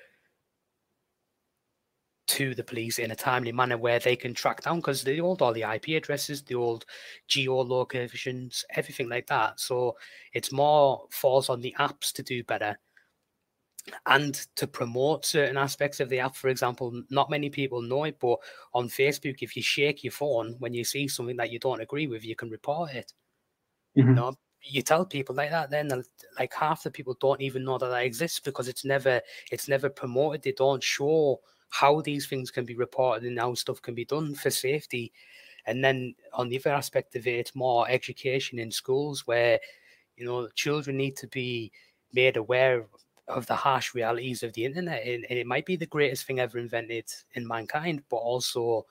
to the police in a timely manner where they can track down because they hold all the IP addresses, the old geolocations, everything like that. So it's more falls on the apps to do better and to promote certain aspects of the app. For example, not many people know it, but on Facebook, if you shake your phone when you see something that you don't agree with, you can report it. Mm-hmm. You know, you tell people like that, then like half the people don't even know that that exists because it's never it's never promoted. They don't show how these things can be reported and how stuff can be done for safety. And then on the other aspect of it, it's more education in schools where you know children need to be made aware of the harsh realities of the internet. And, and it might be the greatest thing ever invented in mankind, but also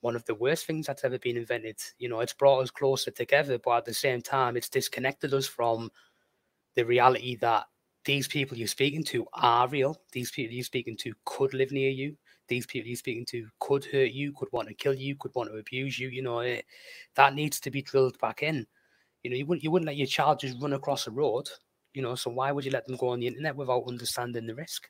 one of the worst things that's ever been invented. You know, it's brought us closer together, but at the same time, it's disconnected us from the reality that these people you're speaking to are real. These people you're speaking to could live near you. These people you're speaking to could hurt you, could want to kill you, could want to abuse you. You know, it, that needs to be drilled back in. You know, you wouldn't you wouldn't let your child just run across a road. You know, so why would you let them go on the internet without understanding the risk?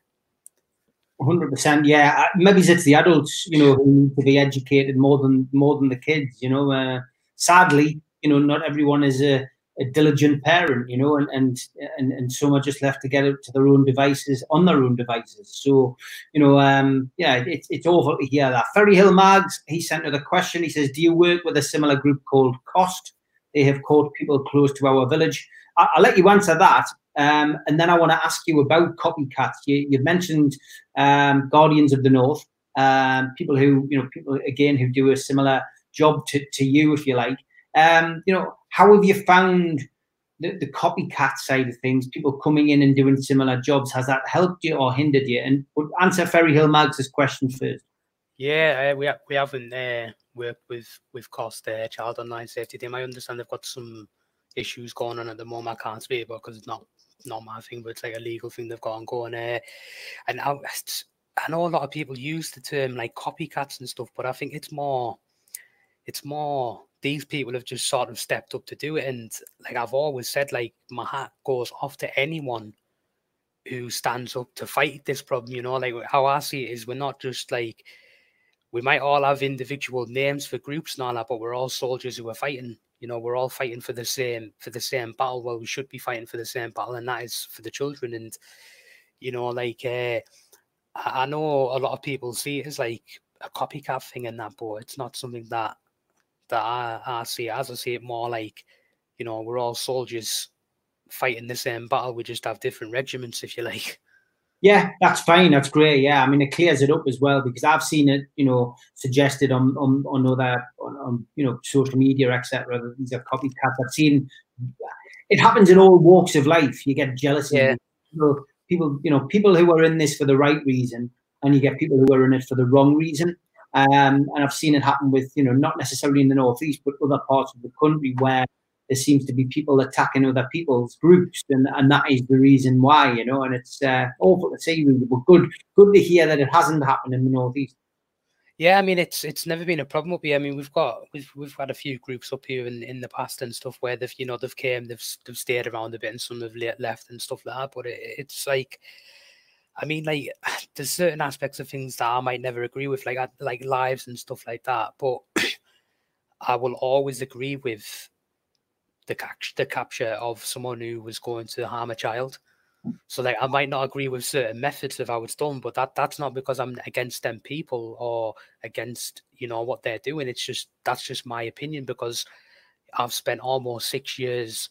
Hundred percent, yeah. Maybe it's the adults, you know, who need to be educated more than more than the kids. You know, uh, sadly, you know, not everyone is a, a diligent parent. You know, and and and and some are just left to get it to their own devices on their own devices. So, you know, um, yeah, it's it's awful to hear that. Ferry Hill Mags, he sent her the question. He says, "Do you work with a similar group called Cost? They have caught people close to our village." I'll let you answer that. Um, and then I want to ask you about copycats. You, you mentioned um, Guardians of the North, um, people who, you know, people again who do a similar job to, to you, if you like. Um, you know, how have you found the, the copycat side of things? People coming in and doing similar jobs. Has that helped you or hindered you? And answer Ferry Hill Mags' question first. Yeah, uh, we we haven't uh, worked with with Cost uh, Child Online Safety Team. I understand they've got some issues going on at the moment. I can't speak about because it's not not my thing, but it's like a legal thing they've got on going. there. and I, I know a lot of people use the term like copycats and stuff, but I think it's more, it's more these people have just sort of stepped up to do it. And like I've always said, like my hat goes off to anyone who stands up to fight this problem. You know, like how I see it is we're not just like we might all have individual names for groups and all that, but we're all soldiers who are fighting you know we're all fighting for the same for the same battle. Well we should be fighting for the same battle and that is for the children. And you know like uh, i know a lot of people see it as like a copycat thing in that but it's not something that that i, I see as. I see it more like you know we're all soldiers fighting the same battle. We just have different regiments if you like. Yeah, that's fine. That's great. Yeah, I mean, it clears it up as well because I've seen it, you know, suggested on on, on other on, on you know social media, etc. These are copycats. I've seen it happens in all walks of life. You get jealousy. Yeah. People, people, you know, people who are in this for the right reason, and you get people who are in it for the wrong reason. Um, and I've seen it happen with, you know, not necessarily in the northeast, but other parts of the country where there seems to be people attacking other people's groups, and, and that is the reason why, you know. And it's uh, awful to see, really, but good good to hear that it hasn't happened in the northeast. Yeah, I mean it's it's never been a problem up here. I mean we've got we've we've had a few groups up here in, in the past and stuff where they've you know they've came they've they've stayed around a bit and some have left and stuff like that. But it, it's like, I mean like there's certain aspects of things that I might never agree with, like like lives and stuff like that. But I will always agree with the, the capture of someone who was going to harm a child. So like I might not agree with certain methods of how it's done, but that that's not because I'm against them people or against you know what they're doing. It's just that's just my opinion because I've spent almost six years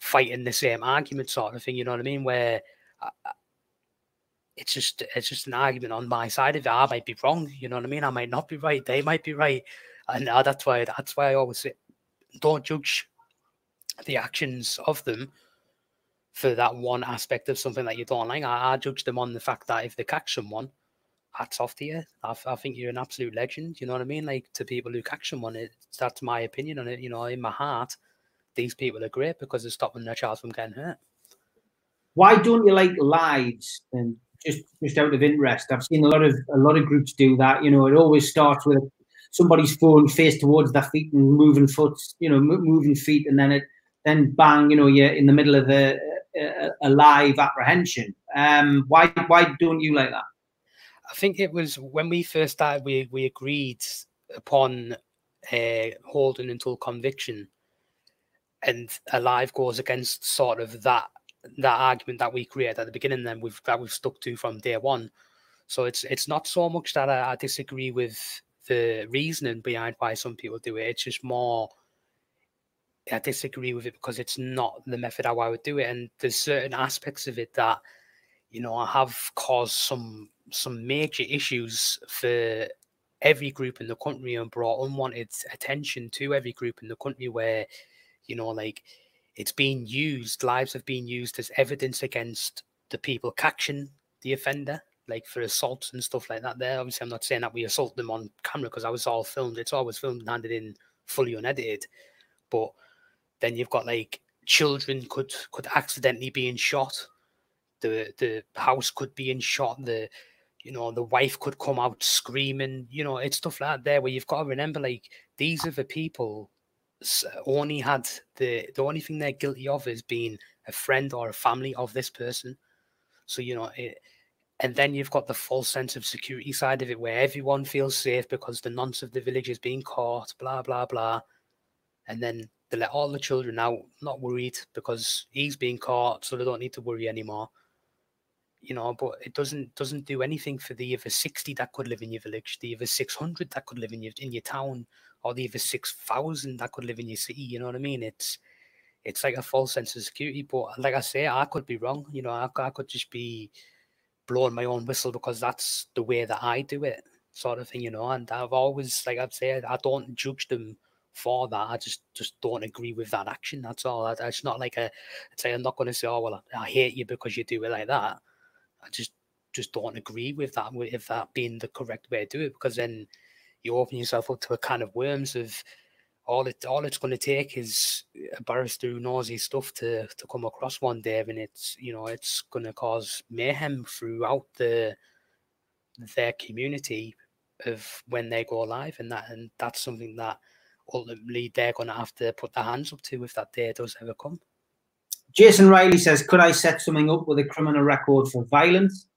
fighting the same argument sort of thing. You know what I mean? Where I, it's just it's just an argument on my side of it. I might be wrong. You know what I mean? I might not be right. They might be right, and uh, that's why that's why I always say don't judge the actions of them for that one aspect of something that you don't like. I, I judge them on the fact that if they catch someone, hats off to you. I, I, think you're an absolute legend. You know what I mean? Like to people who catch someone, it, that's my opinion on it. You know, in my heart, these people are great because they're stopping their child from getting hurt. Why don't you like lives and just just out of interest? I've seen a lot of a lot of groups do that. You know, it always starts with somebody's phone face towards their feet and moving foot, you know, moving feet, and then it then bang, you know, you're in the middle of a, a, a live apprehension. Um, why why don't you like that? I think it was when we first started, we we agreed upon uh, holding until conviction, and alive goes against sort of that that argument that we created at the beginning. Then we've that we've stuck to from day one. So it's it's not so much that I, I disagree with the reasoning behind why some people do it. It's just more I disagree with it because it's not the method how I would do it. And there's certain aspects of it that, you know, I have caused some some major issues for every group in the country and brought unwanted attention to every group in the country where, you know, like it's being used, lives have been used as evidence against the people catching the offender. like for assaults and stuff like that. There, obviously, I'm not saying that we assault them on camera because I was all filmed. It's always filmed and handed in fully unedited. But then you've got like children could could accidentally be in shot. The the house could be in shot. The you know the wife could come out screaming. You know it's stuff like that there where you've got to remember like these are the people only had the the only thing they're guilty of is being a friend or a family of this person. So you know it, and then you've got the false sense of security side of it, where everyone feels safe because the nonce of the village is being caught, blah blah blah, and then they let all the children out, not worried because he's being caught, so they don't need to worry anymore. You know, but it doesn't doesn't do anything for the other sixty that could live in your village, the other six hundred that could live in your in your town, or the other six thousand that could live in your city. You know what I mean? It's it's like a false sense of security. But like I say, I could be wrong. You know, I, I could just be blowing my own whistle because that's the way that I do it, sort of thing, you know. And I've always, like I've said, I don't judge them for that. I just just don't agree with that action. That's all. It's not like a. Say I'm not going to say, oh well, I hate you because you do it like that. I just just don't agree with that. With that being the correct way to do it, because then you open yourself up to a kind of worms of all it all it's going to take is a barrister who knows his stuff to to come across one day, and it's you know it's going to cause mayhem throughout the their community of when they go live, and that and that's something that ultimately they're going to have to put their hands up to if that day does ever come. Jason Riley says, "Could I set something up with a criminal record for violence?"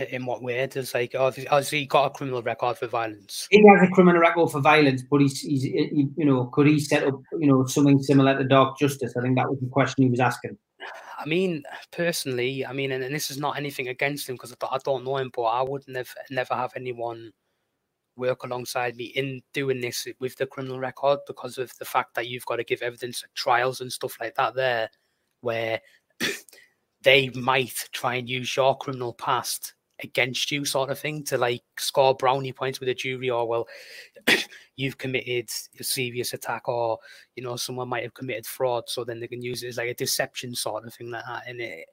in what way? Does like oh, has he got a criminal record for violence? He has a criminal record for violence, but he's, he's he, you know could he set up you know something similar to Dark Justice? I think that was the question he was asking. I mean, personally, I mean, and, and this is not anything against him because I, I, don't know him, but I would never never have anyone work alongside me in doing this with the criminal record because of the fact that you've got to give evidence at trials and stuff like that there, where they might try and use your criminal past against you sort of thing to like score brownie points with a jury or well you've committed a serious attack or you know someone might have committed fraud so then they can use it as like a deception sort of thing like that and it,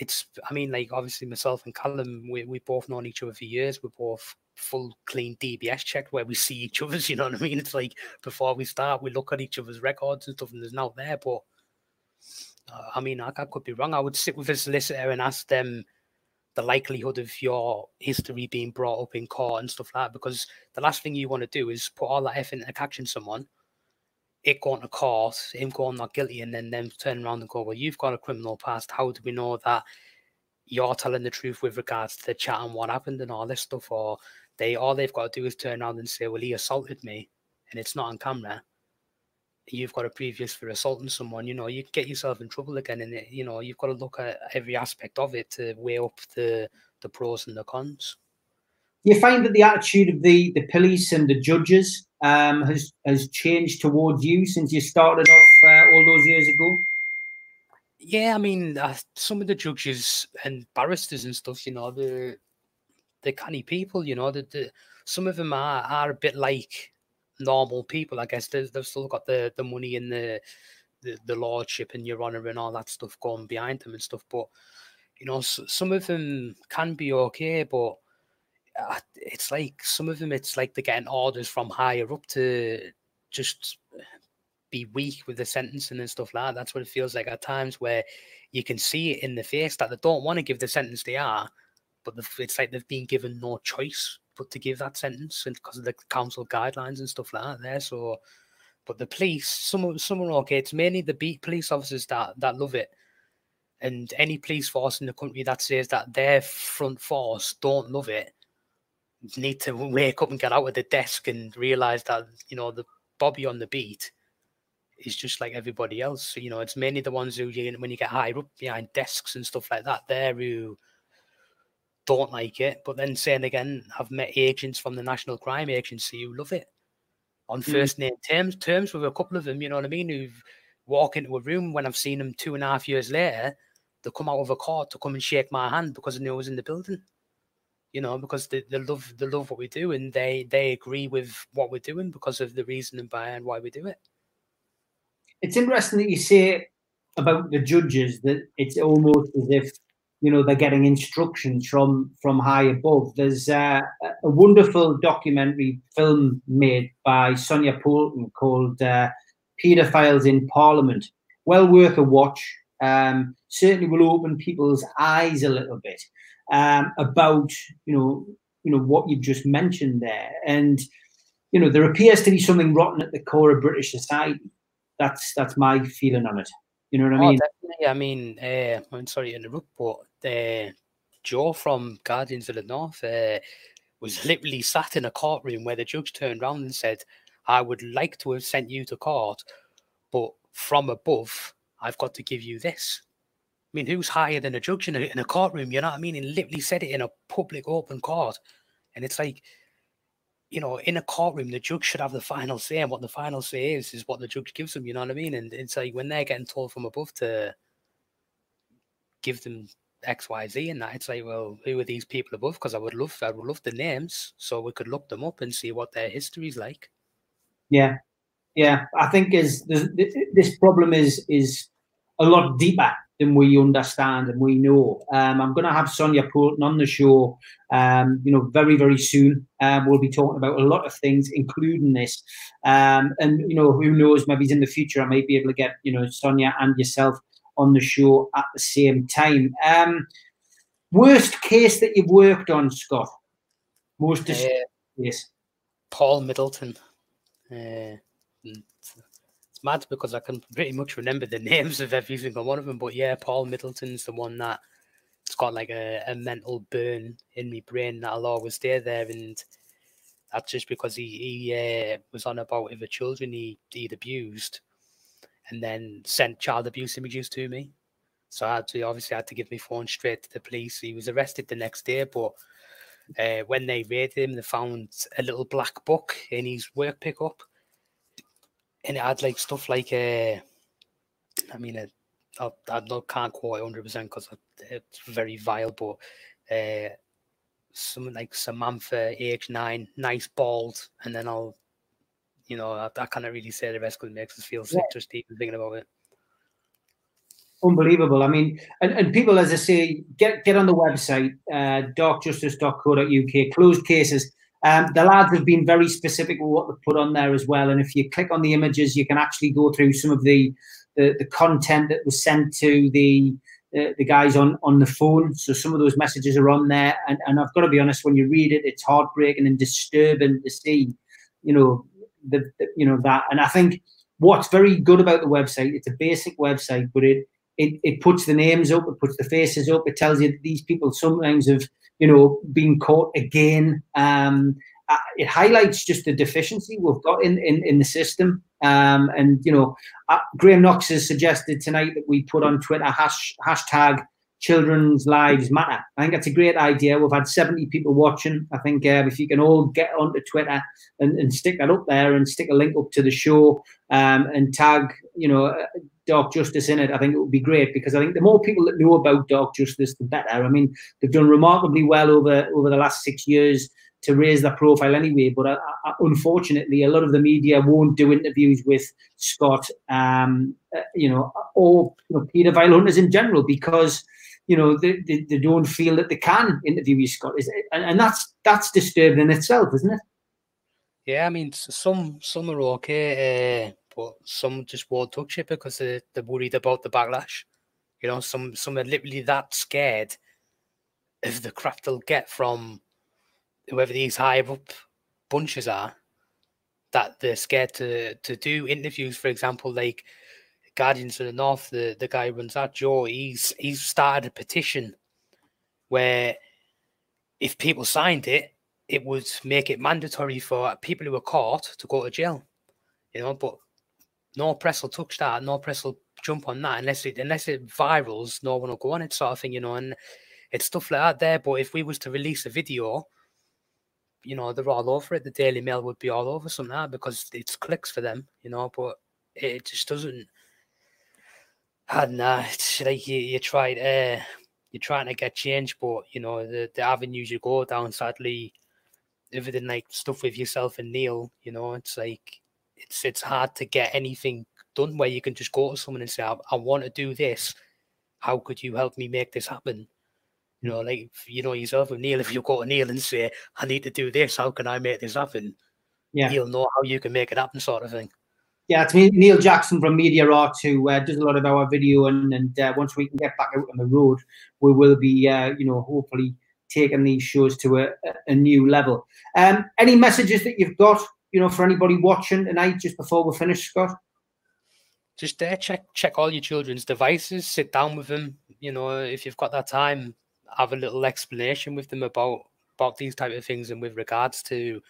it's i mean like obviously myself and callum we, we both known each other for years we're both full clean dbs checked where we see each other's you know what i mean it's like before we start we look at each other's records and stuff and there's not there but uh, i mean I, I could be wrong i would sit with a solicitor and ask them the likelihood of your history being brought up in court and stuff like that. Because the last thing you want to do is put all that effort into catching someone, it going to court, him going not guilty, and then them turn around and go, Well, you've got a criminal past. How do we know that you're telling the truth with regards to the chat and what happened and all this stuff? Or they all they've got to do is turn around and say, Well, he assaulted me and it's not on camera you've got a previous for assaulting someone, you know, you get yourself in trouble again. And, you know, you've got to look at every aspect of it to weigh up the, the pros and the cons. You find that the attitude of the, the police and the judges um, has, has changed towards you since you started off uh, all those years ago? Yeah, I mean, uh, some of the judges and barristers and stuff, you know, the the canny people, you know, the some of them are, are a bit like normal people. I guess they've, they've still got the the money and the, the the lordship and your honor and all that stuff going behind them and stuff. But you know, some of them can be okay, but it's like some of them. It's like they're getting orders from higher up to just be weak with the sentencing and stuff like that. That's what it feels like at times where you can see it in the face that they don't want to give the sentence they are, but it's like they've been given no choice but to give that sentence and because of the council guidelines and stuff like that there. So, but the police, some some are okay. It's mainly the beat police officers that that love it, and any police force in the country that says that their front force don't love it need to wake up and get out of the desk and realize that you know the Bobby on the beat is just like everybody else. You know, it's mainly the ones who you when you get higher up behind desks and stuff like that. They're who don't like it. But then saying again, I've met agents from the National Crime Agency who love it on hmm. first name terms, terms with a couple of them, you know what I mean, who've walk into a room when I've seen them two and a half years later, they come out of a court to come and shake my hand because they know I was in the building. You know, because they, they love they love what we do and they they agree with what we're doing because of the reasoning behind why we do it. It's interesting that you say about the judges that it's almost as if you know they're getting instructions from from high above. There's uh, a wonderful documentary film made by Sonia Poulton called uh, "Pedophiles in Parliament." Well worth a watch. Um, certainly will open people's eyes a little bit um, about you know you know what you've just mentioned there, and you know there appears to be something rotten at the core of British society. That's that's my feeling on it. You know what I oh, mean? Definitely. I mean, uh, I'm sorry to interrupt, but uh, Joe from Guardians of the North uh, was literally sat in a courtroom where the judge turned around and said, "I would like to have sent you to court, but from above, I've got to give you this." Mean, who's higher than a judge in a, in a courtroom? You know what I mean? He literally said it in a public, open court, and it's like you know, in a courtroom, the judge should have the final say, and what the final say is is what the judge gives them. You know what I mean? And it's like when they're getting told from above to give them X, Y, Z, and that it's like, well, who are these people above? Because I would love, I would love the names, so we could look them up and see what their history is like. Yeah, yeah. I think is this problem is is a lot deeper than we understand and we know. Um, I'm going to have Sonia Poulton on the show, um, you know, very, very soon. Um, we'll be talking about a lot of things, including this. Um, and, you know, who knows, maybe in the future I might be able to get, you know, Sonia and yourself on the show at the same time. Um, worst case that you've worked on, Scott? Most uh, case? Paul Middleton. Uh, mad because I can pretty much remember the names of every single one of them. But yeah, Paul Middleton's the one that it's got like a, a mental burn in my brain that'll always stay there. And that's just because he, he uh, was on about the children he, he'd abused and then sent child abuse images to me. So I had to obviously I had to give my phone straight to the police. He was arrested the next day, but uh, when they raided him, they found a little black book in his work pickup and it had like stuff like uh, I mean, it, I, I can't quote hundred percent because it's very vile, but uh, something like Samantha, age nine, nice bald, and then I'll, you know, I, I can't really say the rest because it makes us feel sick yeah. just even thinking about it. Unbelievable. I mean, and, and people, as I say, get get on the website, uh, darkjustice.co.uk, closed cases. Um, the lads have been very specific with what they've put on there as well. And if you click on the images, you can actually go through some of the the, the content that was sent to the uh, the guys on on the phone. So some of those messages are on there. And, and I've got to be honest, when you read it, it's heartbreaking and disturbing to see, you know, the, the you know that. And I think what's very good about the website, it's a basic website, but it it, it puts the names up, it puts the faces up, it tells you that these people sometimes have you know, being caught again. Um, uh, it highlights just the deficiency we've got in, in, in the system. Um, and, you know, uh, Graham Knox has suggested tonight that we put on Twitter hash, hashtag children's lives matter. I think that's a great idea. We've had 70 people watching. I think uh, if you can all get onto Twitter and, and stick that up there and stick a link up to the show um, and tag, you know, Dark Justice in it, I think it would be great because I think the more people that know about Dark Justice, the better. I mean, they've done remarkably well over over the last six years to raise their profile anyway. But uh, uh, unfortunately, a lot of the media won't do interviews with Scott, um, uh, you know, or you know, paedophile hunters in general because you know they, they, they, don't feel that they can interview you, Scott. Is and, and that's that's disturbing in itself, isn't it? Yeah, I mean, some some are okay. Uh but some just won't touch it because they're, they're worried about the backlash. You know, some some are literally that scared of the crap they'll get from whoever these high up bunches are that they're scared to to do interviews. For example, like Guardians of the North, the, the guy who runs that, Joe, he's he's started a petition where if people signed it, it would make it mandatory for people who are caught to go to jail. You know, but no press will touch that, no press will jump on that unless it unless it virals, no one will go on it, sort of thing, you know. And it's stuff like that there. But if we was to release a video, you know, they're all over it. The Daily Mail would be all over some that because it's clicks for them, you know. But it just doesn't. And uh, it's like you, you tried, uh, you're trying to get change, but you know the the avenues you go down. Sadly, everything like stuff with yourself and Neil, you know, it's like it's it's hard to get anything done where you can just go to someone and say, I, I want to do this. How could you help me make this happen? You know, like you know yourself with Neil, if you go to Neil and say, "I need to do this, how can I make this happen?" Yeah, he'll know how you can make it happen, sort of thing. Yeah, it's me, Neil Jackson from Media Art, who uh, does a lot of our video, and, and uh, once we can get back out on the road, we will be, uh, you know, hopefully taking these shows to a, a new level. Um, any messages that you've got, you know, for anybody watching tonight, just before we finish, Scott? Just there, check check all your children's devices, sit down with them. You know, if you've got that time, have a little explanation with them about about these type of things and with regards to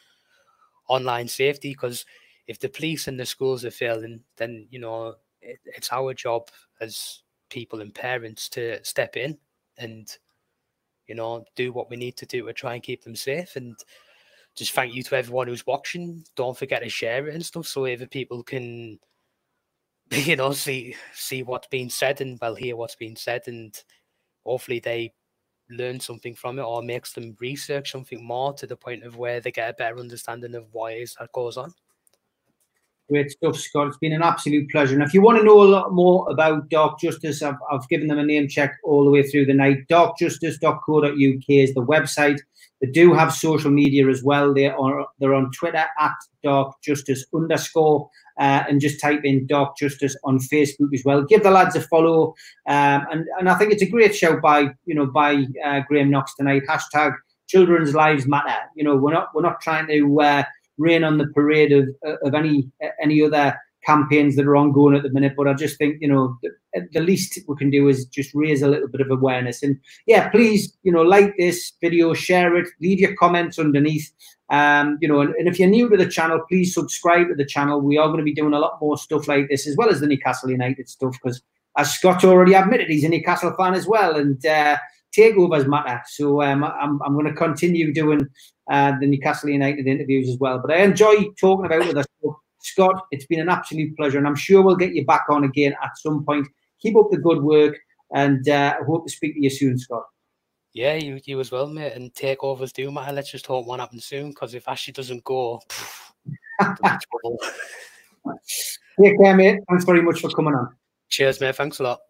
online safety, because if the police and the schools are failing, then you know it, it's our job as people and parents to step in and you know do what we need to do to try and keep them safe. And just thank you to everyone who's watching. Don't forget to share it and stuff so other people can you know see see what's being said and well hear what's being said and hopefully they learn something from it or makes them research something more to the point of where they get a better understanding of why is that goes on. Great stuff, Scott. It's been an absolute pleasure. And if you want to know a lot more about Dark Justice, I've, I've given them a name check all the way through the night. Darkjustice.co.uk is the website. They do have social media as well. They are they're on Twitter at Dark Justice underscore, uh, and just type in Dark Justice on Facebook as well. Give the lads a follow, um, and and I think it's a great show by you know by uh, Graham Knox tonight. Hashtag Children's Lives Matter. You know we're not we're not trying to. Uh, rain on the parade of of any any other campaigns that are ongoing at the minute. But I just think you know the, the, least we can do is just raise a little bit of awareness. And yeah, please you know like this video, share it, leave your comments underneath. Um, you know, and, and if you're new to the channel, please subscribe to the channel. We are going to be doing a lot more stuff like this as well as the Newcastle United stuff because as Scott already admitted, he's a Newcastle fan as well, and. Uh, takeovers matter. So um, I'm, I'm going to continue doing uh, the Newcastle United interviews as well. But I enjoy talking about with us. Scott, it's been an absolute pleasure, and I'm sure we'll get you back on again at some point. Keep up the good work, and uh, I hope to speak to you soon, Scott. Yeah, you, you as well, mate. And takeovers do matter. Let's just hope one happens soon, because if Ashley doesn't go, Take care, mate. Thanks very much for coming on. Cheers, mate. Thanks a lot.